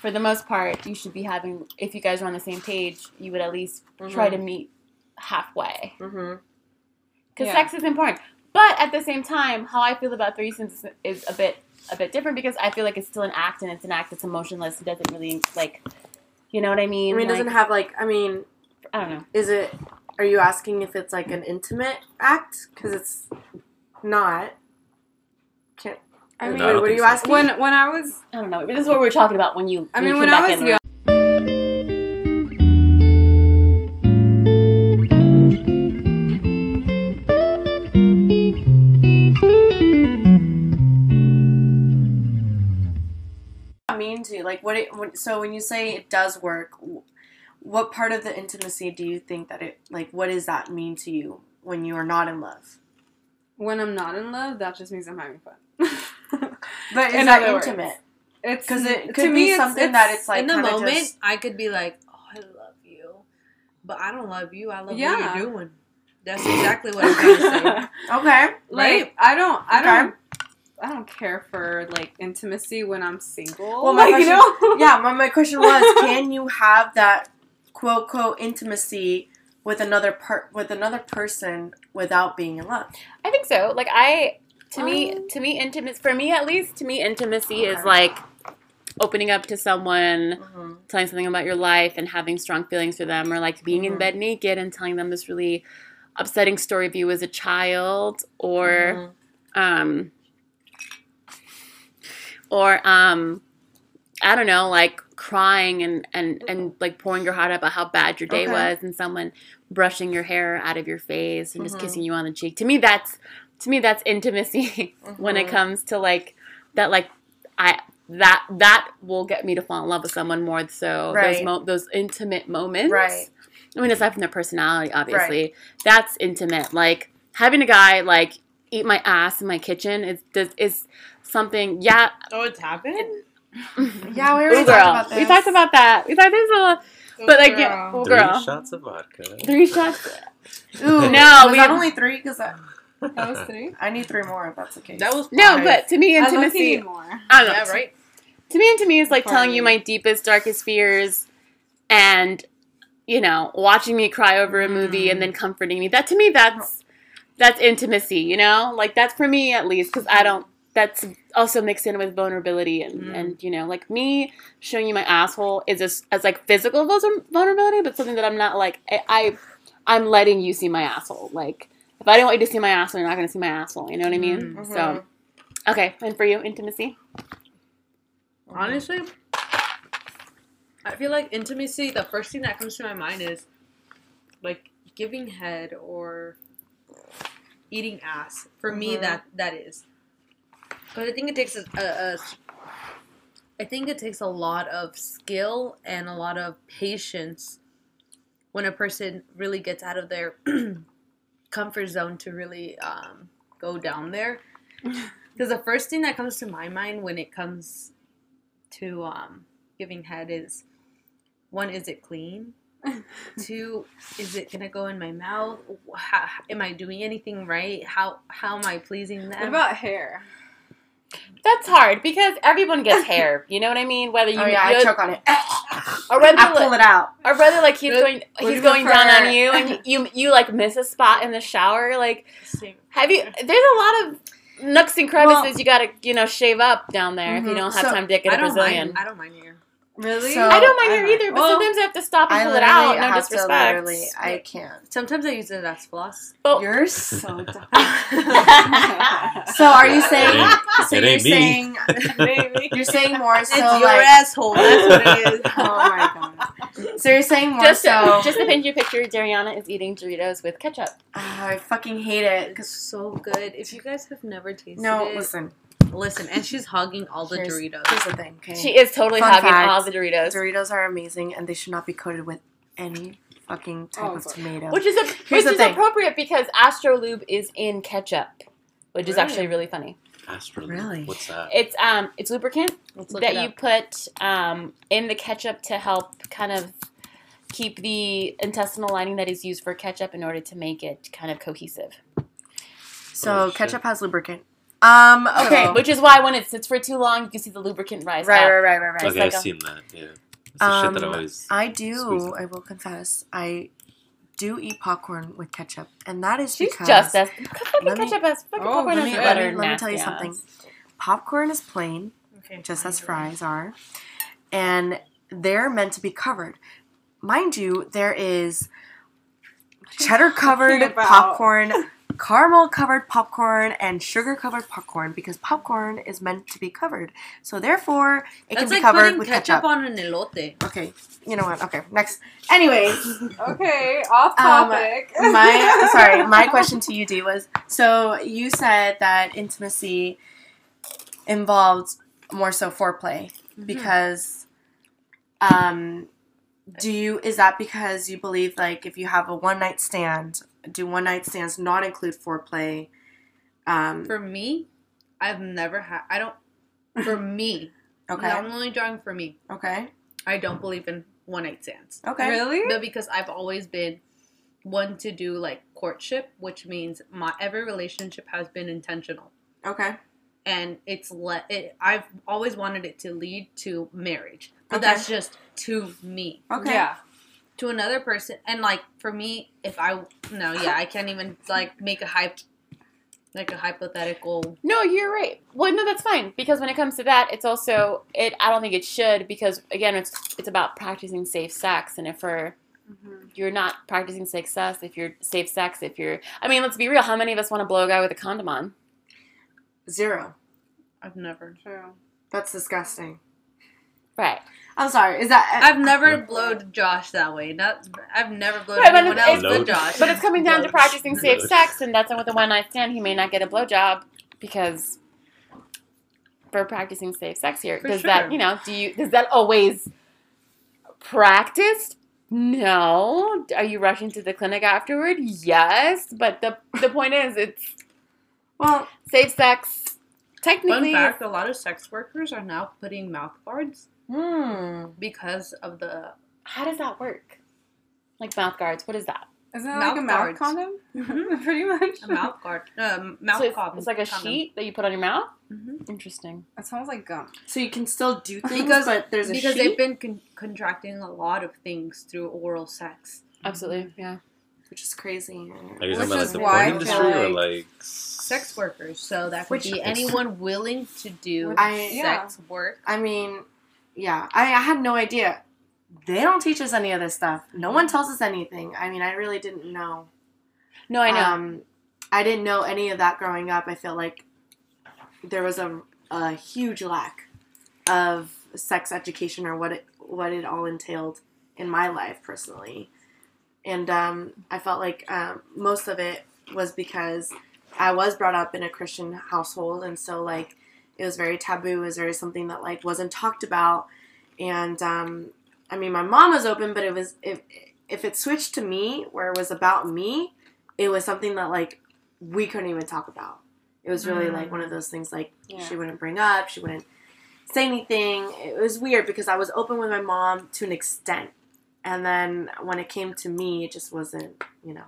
for the most part, you should be having. If you guys are on the same page, you would at least try Mhm. to meet halfway because Yeah. sex is important. But at the same time, how I feel about threesomes is, a bit a bit different because I feel like it's still an act and it's an act that's emotionless. It doesn't really like, you know what I mean? I mean, it Like, doesn't have like. I mean, I don't know. is it? Are you asking if it's like an intimate act? Because it's not. Can't. I wait, mean, I what are you so. asking? when when I was, I don't know. This is what we were talking about when you. I mean, you when came I was in. young. I mean to like what it. When, so when you say it does work, what part of the intimacy do you think that it like? What does that mean to you when you are not in love? When I'm not in love, that just means I'm having fun. But is In that other words. intimate? it's 'Cause it to could be me, it's- something that it's like in the moment, just- I could be like, "Oh, I love you," but I don't love you. I love Yeah. what you're doing. That's exactly what I'm trying to say. Okay. like I don't, I Okay. don't, I don't care for like intimacy when I'm single. Well, my like, you question- know, yeah, my, my question was, can you have that quote quote intimacy with another part with another person without being in love? I think so. Like I, to me, Um, to me, intimacy for me at least, to me, intimacy is like opening up to someone, telling something about your life and having strong feelings for them, or like being in Mhm. bed naked and telling them this really upsetting story of you as a child, or Mhm. um, or um, I don't know, like crying and and and like pouring your heart out about how bad your day Okay. was, and someone brushing your hair out of your face and just kissing you on the cheek. To me, that's to me that's intimacy when it Mhm. comes to like that like I that that will get me to fall in love with someone more so those mo- those intimate moments Right. I mean aside from their personality obviously that's intimate like having a guy like eat my ass in my kitchen is does is something yeah Oh, it's happened. Yeah, we Ooh, already girl. talked about this. we talked about that we talked this a little but like yeah girl. ooh, Three girl shots of vodka. three shots Ooh, No, was we- that only three? Because I, that was three. I need three more if that's the case. That was no but to me intimacy need more. I don't know yeah, right. to me intimacy is like telling you my deepest darkest fears and you know watching me cry over a movie and then comforting me that to me that's that's intimacy you know like that's for me at least because i don't that's also mixed in with vulnerability and, Mm. and you know like me showing you my asshole is just as like physical vulnerability but something that i'm not like I, I i'm letting you see my asshole like if i didn't want you to see my asshole you're not going to see my asshole you know what i mean Mhm. so okay and for you intimacy Honestly, I feel like intimacy. The first thing that comes to my mind is like giving head or eating ass. For me, Mhm. that that is. But I think it takes a, a, a. I think it takes a lot of skill and a lot of patience when a person really gets out of their comfort zone to really um, go down there. Because the first thing that comes to my mind when it comes to um, giving head is one, is it clean? Two, is it gonna go in my mouth? How, am I doing anything right? How how am I pleasing them? What about hair? That's hard because everyone gets hair. You know what I mean? Whether you, Oh yeah, I choke on it. or whether I pull like, it out. or whether like he's going what he's going down prefer? on you and you you like miss a spot in the shower. Like have you? There's a lot of nooks and crevices you gotta, you know, shave up down there if you Mhm. don't have So, time to get I a Brazilian. mind. I don't mind here. Really? So- I don't mind her either, but well, sometimes I have to stop and I pull it out. No have to disrespect. literally, I can't. Sometimes I use it as floss. Oh. You're so dumb. so are you saying? So It you're me. saying Maybe. you're saying more so it's your like asshole. That's what it is. Oh my god. so you're saying more just, so. just to paint you a picture, Dariana is eating Doritos with ketchup. Ah, I fucking hate it. It's so good. If you guys have never tasted No, it, listen. Listen. And she's hugging all the Here's, Doritos. here's the thing. Okay. She is totally Fun hugging fact, all the Doritos. Doritos are amazing, and they should not be coated with any fucking type Oh, of tomato. Which is a, Here's which the is thing. appropriate because Astrolube is in ketchup, which is actually really funny. Astrolube. Really? What's that? It's um it's lubricant that it you put um in the ketchup to help kind of keep the intestinal lining that is used for ketchup in order to make it kind of cohesive. so Oh, ketchup has lubricant. Um. Okay. Oh. Which is why when it sits for too long, you can see the lubricant rise Right. up. Right. Right. Right. Right. okay, like I've a- seen that. Yeah. It's the shit that I Um, always. I do. it. I will confess. I do eat popcorn with ketchup, and that is She's because just as fucking Let me- ketchup as fucking Oh, popcorn let as me- butter. let me- let me tell you something. popcorn is plain, Okay, just as fries are, and they're meant to be covered. Mind you, there is cheddar covered popcorn, caramel covered popcorn, and sugar covered popcorn because popcorn is meant to be covered. So therefore, it That's can be like covered with ketchup, ketchup. on an elote. Okay, you know what? Okay, next. Anyway, Okay, off Um, topic. my sorry, my question to you, D, was so you said that intimacy involved more so foreplay because um do you is that because you believe like if you have a one night stand do one night stands not include foreplay um For me, I've never had. I don't. For me, okay I'm only drawing for me. okay I don't believe in one night stands. okay Really? But because I've always been one to do like courtship, which means my every relationship has been intentional. okay and it's let it I've always wanted it to lead to marriage. But Okay. that's just to me. okay Yeah. To another person and like for me if I no, yeah, I can't even like make a hype like a hypothetical No, you're right. Well, no, that's fine because when it comes to that, it's also it. I don't think it should because again, it's it's about practicing safe sex, and if for mm-hmm. you're not practicing safe sex, if you're safe sex, if you're, I mean, let's be real. How many of us want to blow a guy with a condom on? zero I've never True. that's disgusting Right. I'm sorry is that uh, I've never blowed Josh that way. Not I've never blowed Right, but anyone it's- else but Josh. But it's coming down to practicing safe Load. sex, and that's with a one night stand. He may not get a blowjob because for practicing safe sex here. For does sure. that you know? Do you does that always practiced? No. Are you rushing to the clinic afterward? Yes. But the the point is, it's well safe sex. Fun Technically, fact, a lot of sex workers are now putting mouth guards hmm because of the how does that work? Like mouth guards. What is that? Isn't it Mouth like a mouth guards. condom? Mhm. Pretty much. a mouth guard. Um, mouth So it's, condom. it's like a condom. sheet that you put on your mouth. Mhm. Interesting. It sounds like gum. so you can still do things Because- but there's a because sheet? they've been con- contracting a lot of things through oral sex. Absolutely. Yeah. which is crazy. Are you Which talking about like is the why porn I industry feel or like like Sex workers, so that could Which- be anyone willing to do I- sex work. I mean, yeah, I, I had no idea. They don't teach us any of this stuff. No one tells us anything. I mean, I really didn't know. No, I know. Um, I didn't know any of that growing up. I feel like there was a, a huge lack of sex education or what it what it all entailed in my life personally, and um, I felt like um, most of it was because I was brought up in a Christian household, and so like it was very taboo. It was very something that like wasn't talked about, and um, I mean my mom was open, but it was if if it switched to me where it was about me, it was something that like we couldn't even talk about. It was really like one of those things like Yeah. she wouldn't bring up, she wouldn't say anything. It was weird because I was open with my mom to an extent. And then when it came to me, it just wasn't, you know,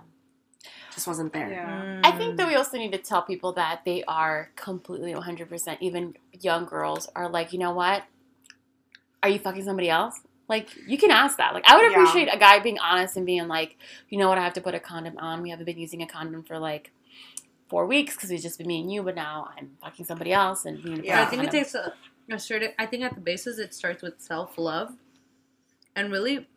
just wasn't there. Yeah. I think that we also need to tell people that they are completely 100%, even young girls are like, you know what? Are you fucking somebody else? Like, you can ask that. Like, I would Yeah. appreciate a guy being honest and being like, you know what? I have to put a condom on. We haven't been using a condom for like four weeks because it's just been me and you, but now I'm fucking somebody else, and me and Yeah. I think it takes a, a certain. I think at the basis it starts with self love, and really,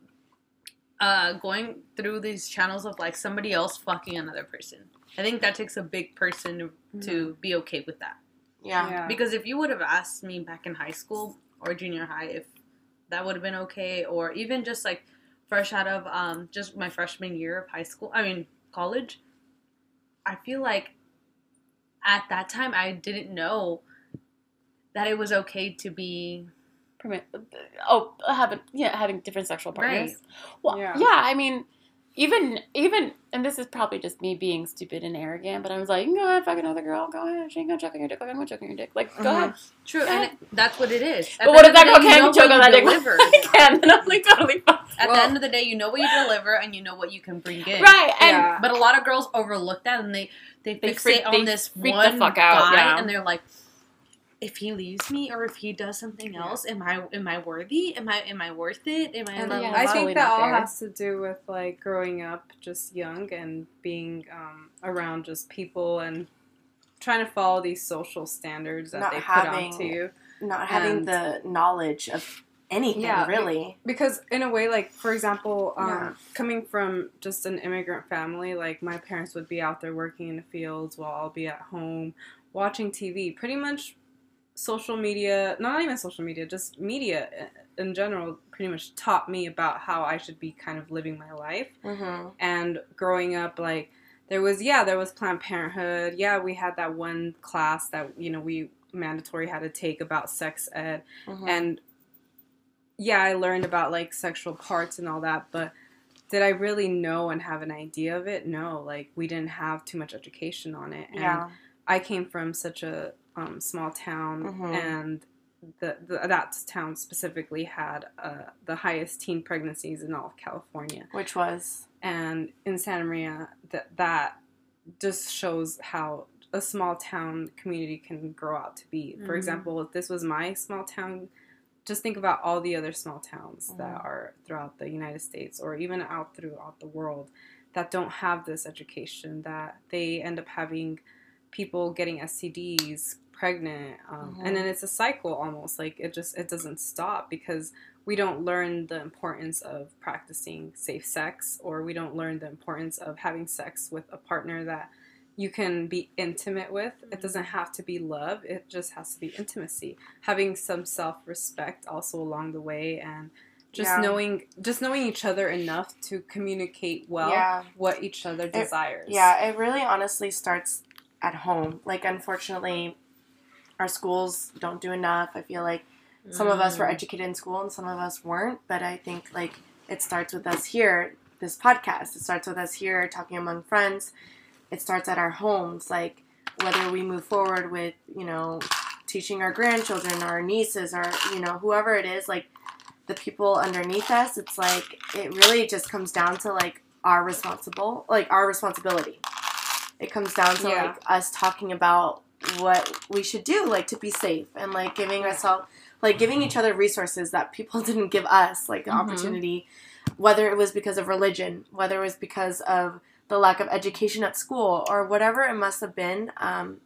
uh, going through these channels of like somebody else fucking another person. I think that takes a big person to, to be okay with that. Yeah. Yeah. Because if you would have asked me back in high school or junior high if that would have been okay, or even just like fresh out of um, just my freshman year of high school, I mean college, I feel like at that time I didn't know that it was okay to be permit oh having yeah having different sexual partners Right. well Yeah. yeah. i mean even even and this is probably just me being stupid and arrogant but i was like go ahead fuck another girl go ahead she ain't gonna choke on your dick like i'm gonna choke on your dick like go Mhm. ahead true, and it, that's what it is. At but what if that girl can't choke on that dick. I can then i'm like totally fine At Well- the end of the day, you know what you deliver and you know what you can bring in. right and Yeah. But a lot of girls overlook that and they they, They fixate freak- on they this freak the one fuck out, guy yeah. and they're like, if he leaves me or if he does something else, am I am I worthy? Am I am I worth it? Am I And in Yeah, love? I it's totally think that not all fair. has to do with like growing up just young and being um, around just people and trying to follow these social standards that Not they having- put onto you. Not having And- the knowledge of anything, Yeah, really. Because in a way, like for example, um, Yeah. coming from just an immigrant family, like my parents would be out there working in the fields while I'll be at home watching TV. Pretty much, social media, not even social media, just media in general, pretty much taught me about how I should be kind of living my life. Mm-hmm. and growing up like there was yeah there was planned parenthood yeah we had that one class that you know we mandatory had to take about sex ed Mm-hmm. and yeah i learned about like sexual parts and all that but did i really know and have an idea of it no like we didn't have too much education on it and yeah. i came from such a um, small town Mhm. and the, the, that town specifically had uh, the highest teen pregnancies in all of california Which was and in Santa Maria that that just shows how a small town community can grow out to be. For Mhm. example, if this was my small town, just think about all the other small towns that Mhm. are throughout the United States or even out throughout the world that don't have this education that they end up having people getting STDs pregnant um, Mhm. and then it's a cycle almost like it just it doesn't stop because we don't learn the importance of practicing safe sex or we don't learn the importance of having sex with a partner that you can be intimate with it doesn't have to be love it just has to be intimacy having some self-respect also along the way and just Yeah. knowing just knowing each other enough to communicate well yeah. what each other desires Yeah, it really honestly starts at home. Like, unfortunately, our schools don't do enough. I feel like some of us were mm. educated in school and some of us weren't, but I think like it starts with us here, this podcast. It starts with us here talking among friends. It starts at our homes, like whether we move forward with, you know, teaching our grandchildren, our nieces, or, you know, whoever it is, like the people underneath us, it's like it really just comes down to like our responsible like our responsibility. It comes down to Yeah. like us talking about what we should do, like to be safe and like giving ourselves like giving each other resources that people didn't give us, like the Mhm. opportunity, whether it was because of religion, whether it was because of the lack of education at school, or whatever it must have been. Um,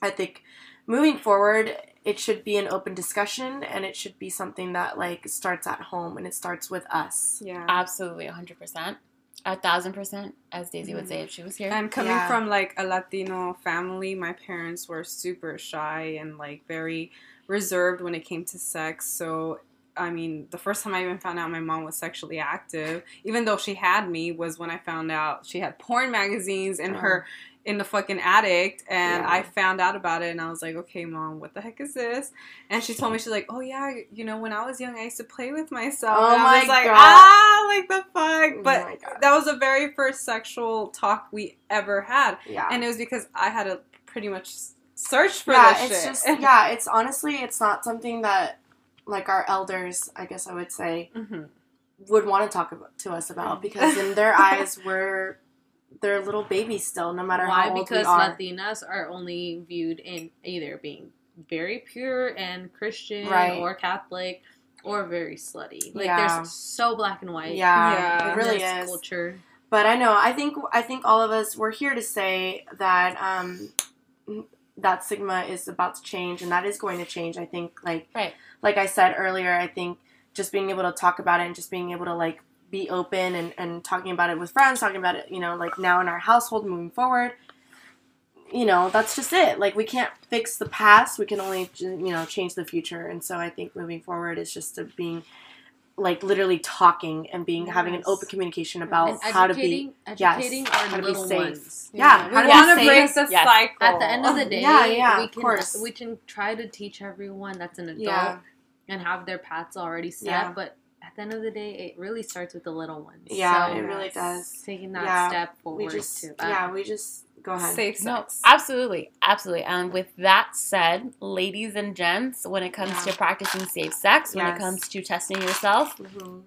I think moving forward, it should be an open discussion, and it should be something that like starts at home and it starts with us. yeah absolutely 100% a thousand percent as daisy would say mm-hmm. if she was here And coming Yeah. from like a Latino family, my parents were super shy and like very reserved when it came to sex. So, I mean, the first time I even found out my mom was sexually active, even though she had me, was when I found out she had porn magazines in her oh. In the fucking attic and Yeah. I found out about it and I was like, "Okay, mom, what the heck is this?" And she told me she's like, "Oh yeah, you know, when I was young, I used to play with myself." Oh and I my was like, God. "Ah, like the fuck." Oh But God. that was the very first sexual talk we ever had, Yeah. and it was because I had to pretty much search for yeah, this it's shit. just yeah, it's honestly it's not something that like our elders, I guess I would say, hmm would want to talk about, to us about because in their eyes we're they're little babies still, no matter Why? how old Because we are. Latinas are only viewed in either being very pure and Christian Right. or Catholic or very slutty. Like Yeah. there's so black and white. yeah, Yeah. it really is. culture. but I know I think I think all of us we're here to say that um, that stigma is about to change and that is going to change. I think like Right. like I said earlier, I think just being able to talk about it and just being able to like be open and, and talking about it with friends, talking about it, you know, like now in our household moving forward, you know, that's just it. Like we can't fix the past, we can only you know change the future. And so I think moving forward is just to being like literally talking and being having an open communication about And how to be educating, yes, educating how our to be little safe. ones. Yeah, we how to want be to break safe. the Yes. cycle. At the end of the day, yeah, yeah, we of can course. we can try to teach everyone that's an adult Yeah. and have their paths already set, Yeah. but at the end of the day, it really starts with the little ones. Yeah, so it really does. taking that Yeah, step forward We just to that. yeah, we just go ahead. safe No, sex. absolutely, absolutely. And with that said, ladies and gents, when it comes Yeah. to practicing safe sex, when it comes to testing yourself, Mhm.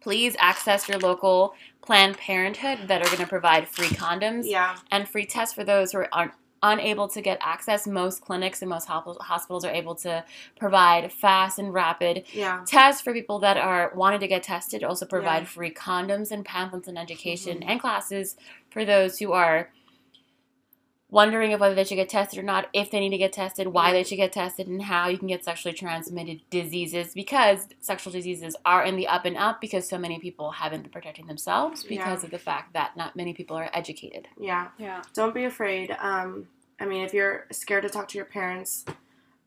please access your local Planned Parenthood that are going to provide free condoms Yeah, and free tests for those who are un- unable to get access. Most clinics and most hospitals are able to provide fast and rapid yeah, tests for people that are wanting to get tested. Also provide Yeah. free condoms and pamphlets and education Mhm. and classes for those who are wondering if whether they should get tested or not, if they need to get tested, why they should get tested, and how you can get sexually transmitted diseases because sexual diseases are in the up and up because so many people haven't been protecting themselves because Yeah. of the fact that not many people are educated. yeah. yeah. Don't be afraid. Um, I mean, if you're scared to talk to your parents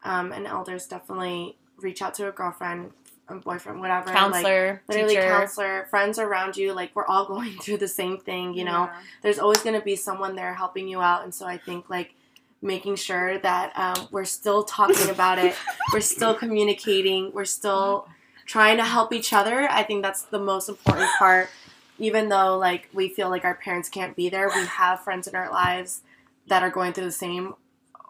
um, and elders, definitely reach out to a girlfriend, a boyfriend, whatever. Like, Counselor, literally, teacher. counselor, friends around you. Like we're all going through the same thing. You know, there's always going to be someone there helping you out, and so I think like making sure that um, we're still talking about it, we're still communicating, we're still trying to help each other. I think that's the most important part. Even though like we feel like our parents can't be there, we have friends in our lives that are going through the same,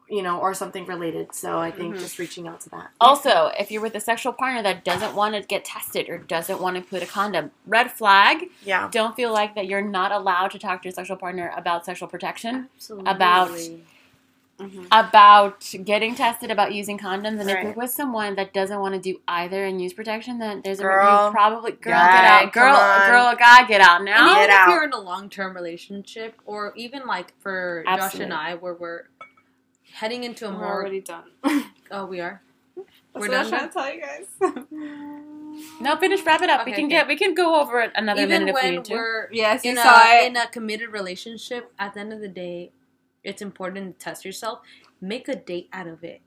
you know, or something related. So I think Mhm. just reaching out to that. Also, if you're with a sexual partner that doesn't want to get tested or doesn't want to put a condom, red flag. Yeah. Don't feel like that you're not allowed to talk to your sexual partner about sexual protection, Absolutely. About- Mhm. about getting tested, about using condoms. And if Right. you're with someone that doesn't want to do either and use protection, then there's a Girl, you probably girl get get out, out, girl girl guy get out And now. even Get if out. you're in a long term relationship, or even like for Josh and I, where we're heading into a We're more already done. oh we are We're done trying to tell you guys. No, finish, wrap it up. we can okay. get we can go over it another even minute if we when need to. we're yes, you in saw a it. in a committed relationship, at the end of the day, it's important to test yourself. Make a date out of it.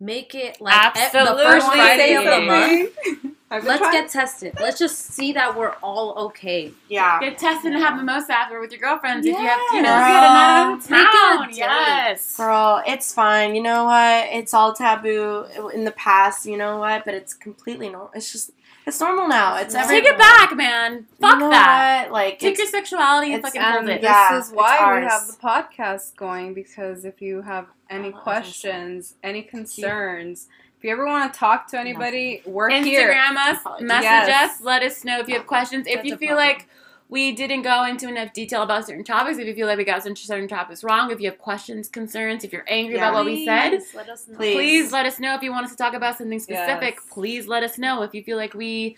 Make it like e- the Absolutely. first Friday of the month. I've Let's trying- get tested. Let's just see that we're all okay. Yeah. Get tested and have mimosa after with your girlfriends if you have, you know, Yes. if you had a night out of it town. Yes. Girl, it's fine. You know what? It's all taboo in the past. You know what? But it's completely normal. It's just it's normal now. It's every. Take it back, man. Fuck you know that. What? Like Take it's, your sexuality and it's- fucking hold And it. this Yeah, is why we have the podcast going because if you have any questions, any concerns, if you ever want to talk to anybody, we're Instagram here. us, message Yes. us, let us know if you have questions. If you feel problem. like we didn't go into enough detail about certain topics, if you feel like we got some certain topics wrong, if you have questions, concerns, if you're angry Yeah. about what we said, Please Let us know. Please. please let us know if you want us to talk about something specific. Yes. Please let us know if you feel like we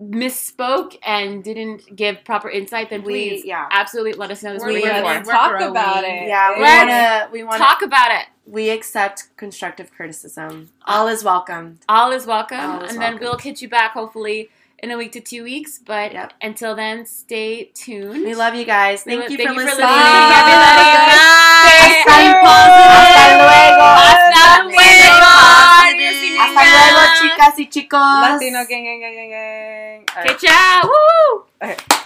misspoke and didn't give proper insight. Then We- please, yeah. absolutely let us know. That's what We're we're here here for. for. Let's talk growing. about it. yeah. We wanna. We wanna. Talk about it. We accept constructive criticism. All is welcome. All is welcome, All is and welcome. then we'll hit you back hopefully in a week to two weeks. But Yep. until then, stay tuned. We love you guys. Thank love- you thank for you for listening. listening, Bye. Bye. Stay Hasta luego. Hasta luego. luego. Hasta luego, chicas y chicos. Latino gang, gang, gang, gang, gang. All Okay. Woo.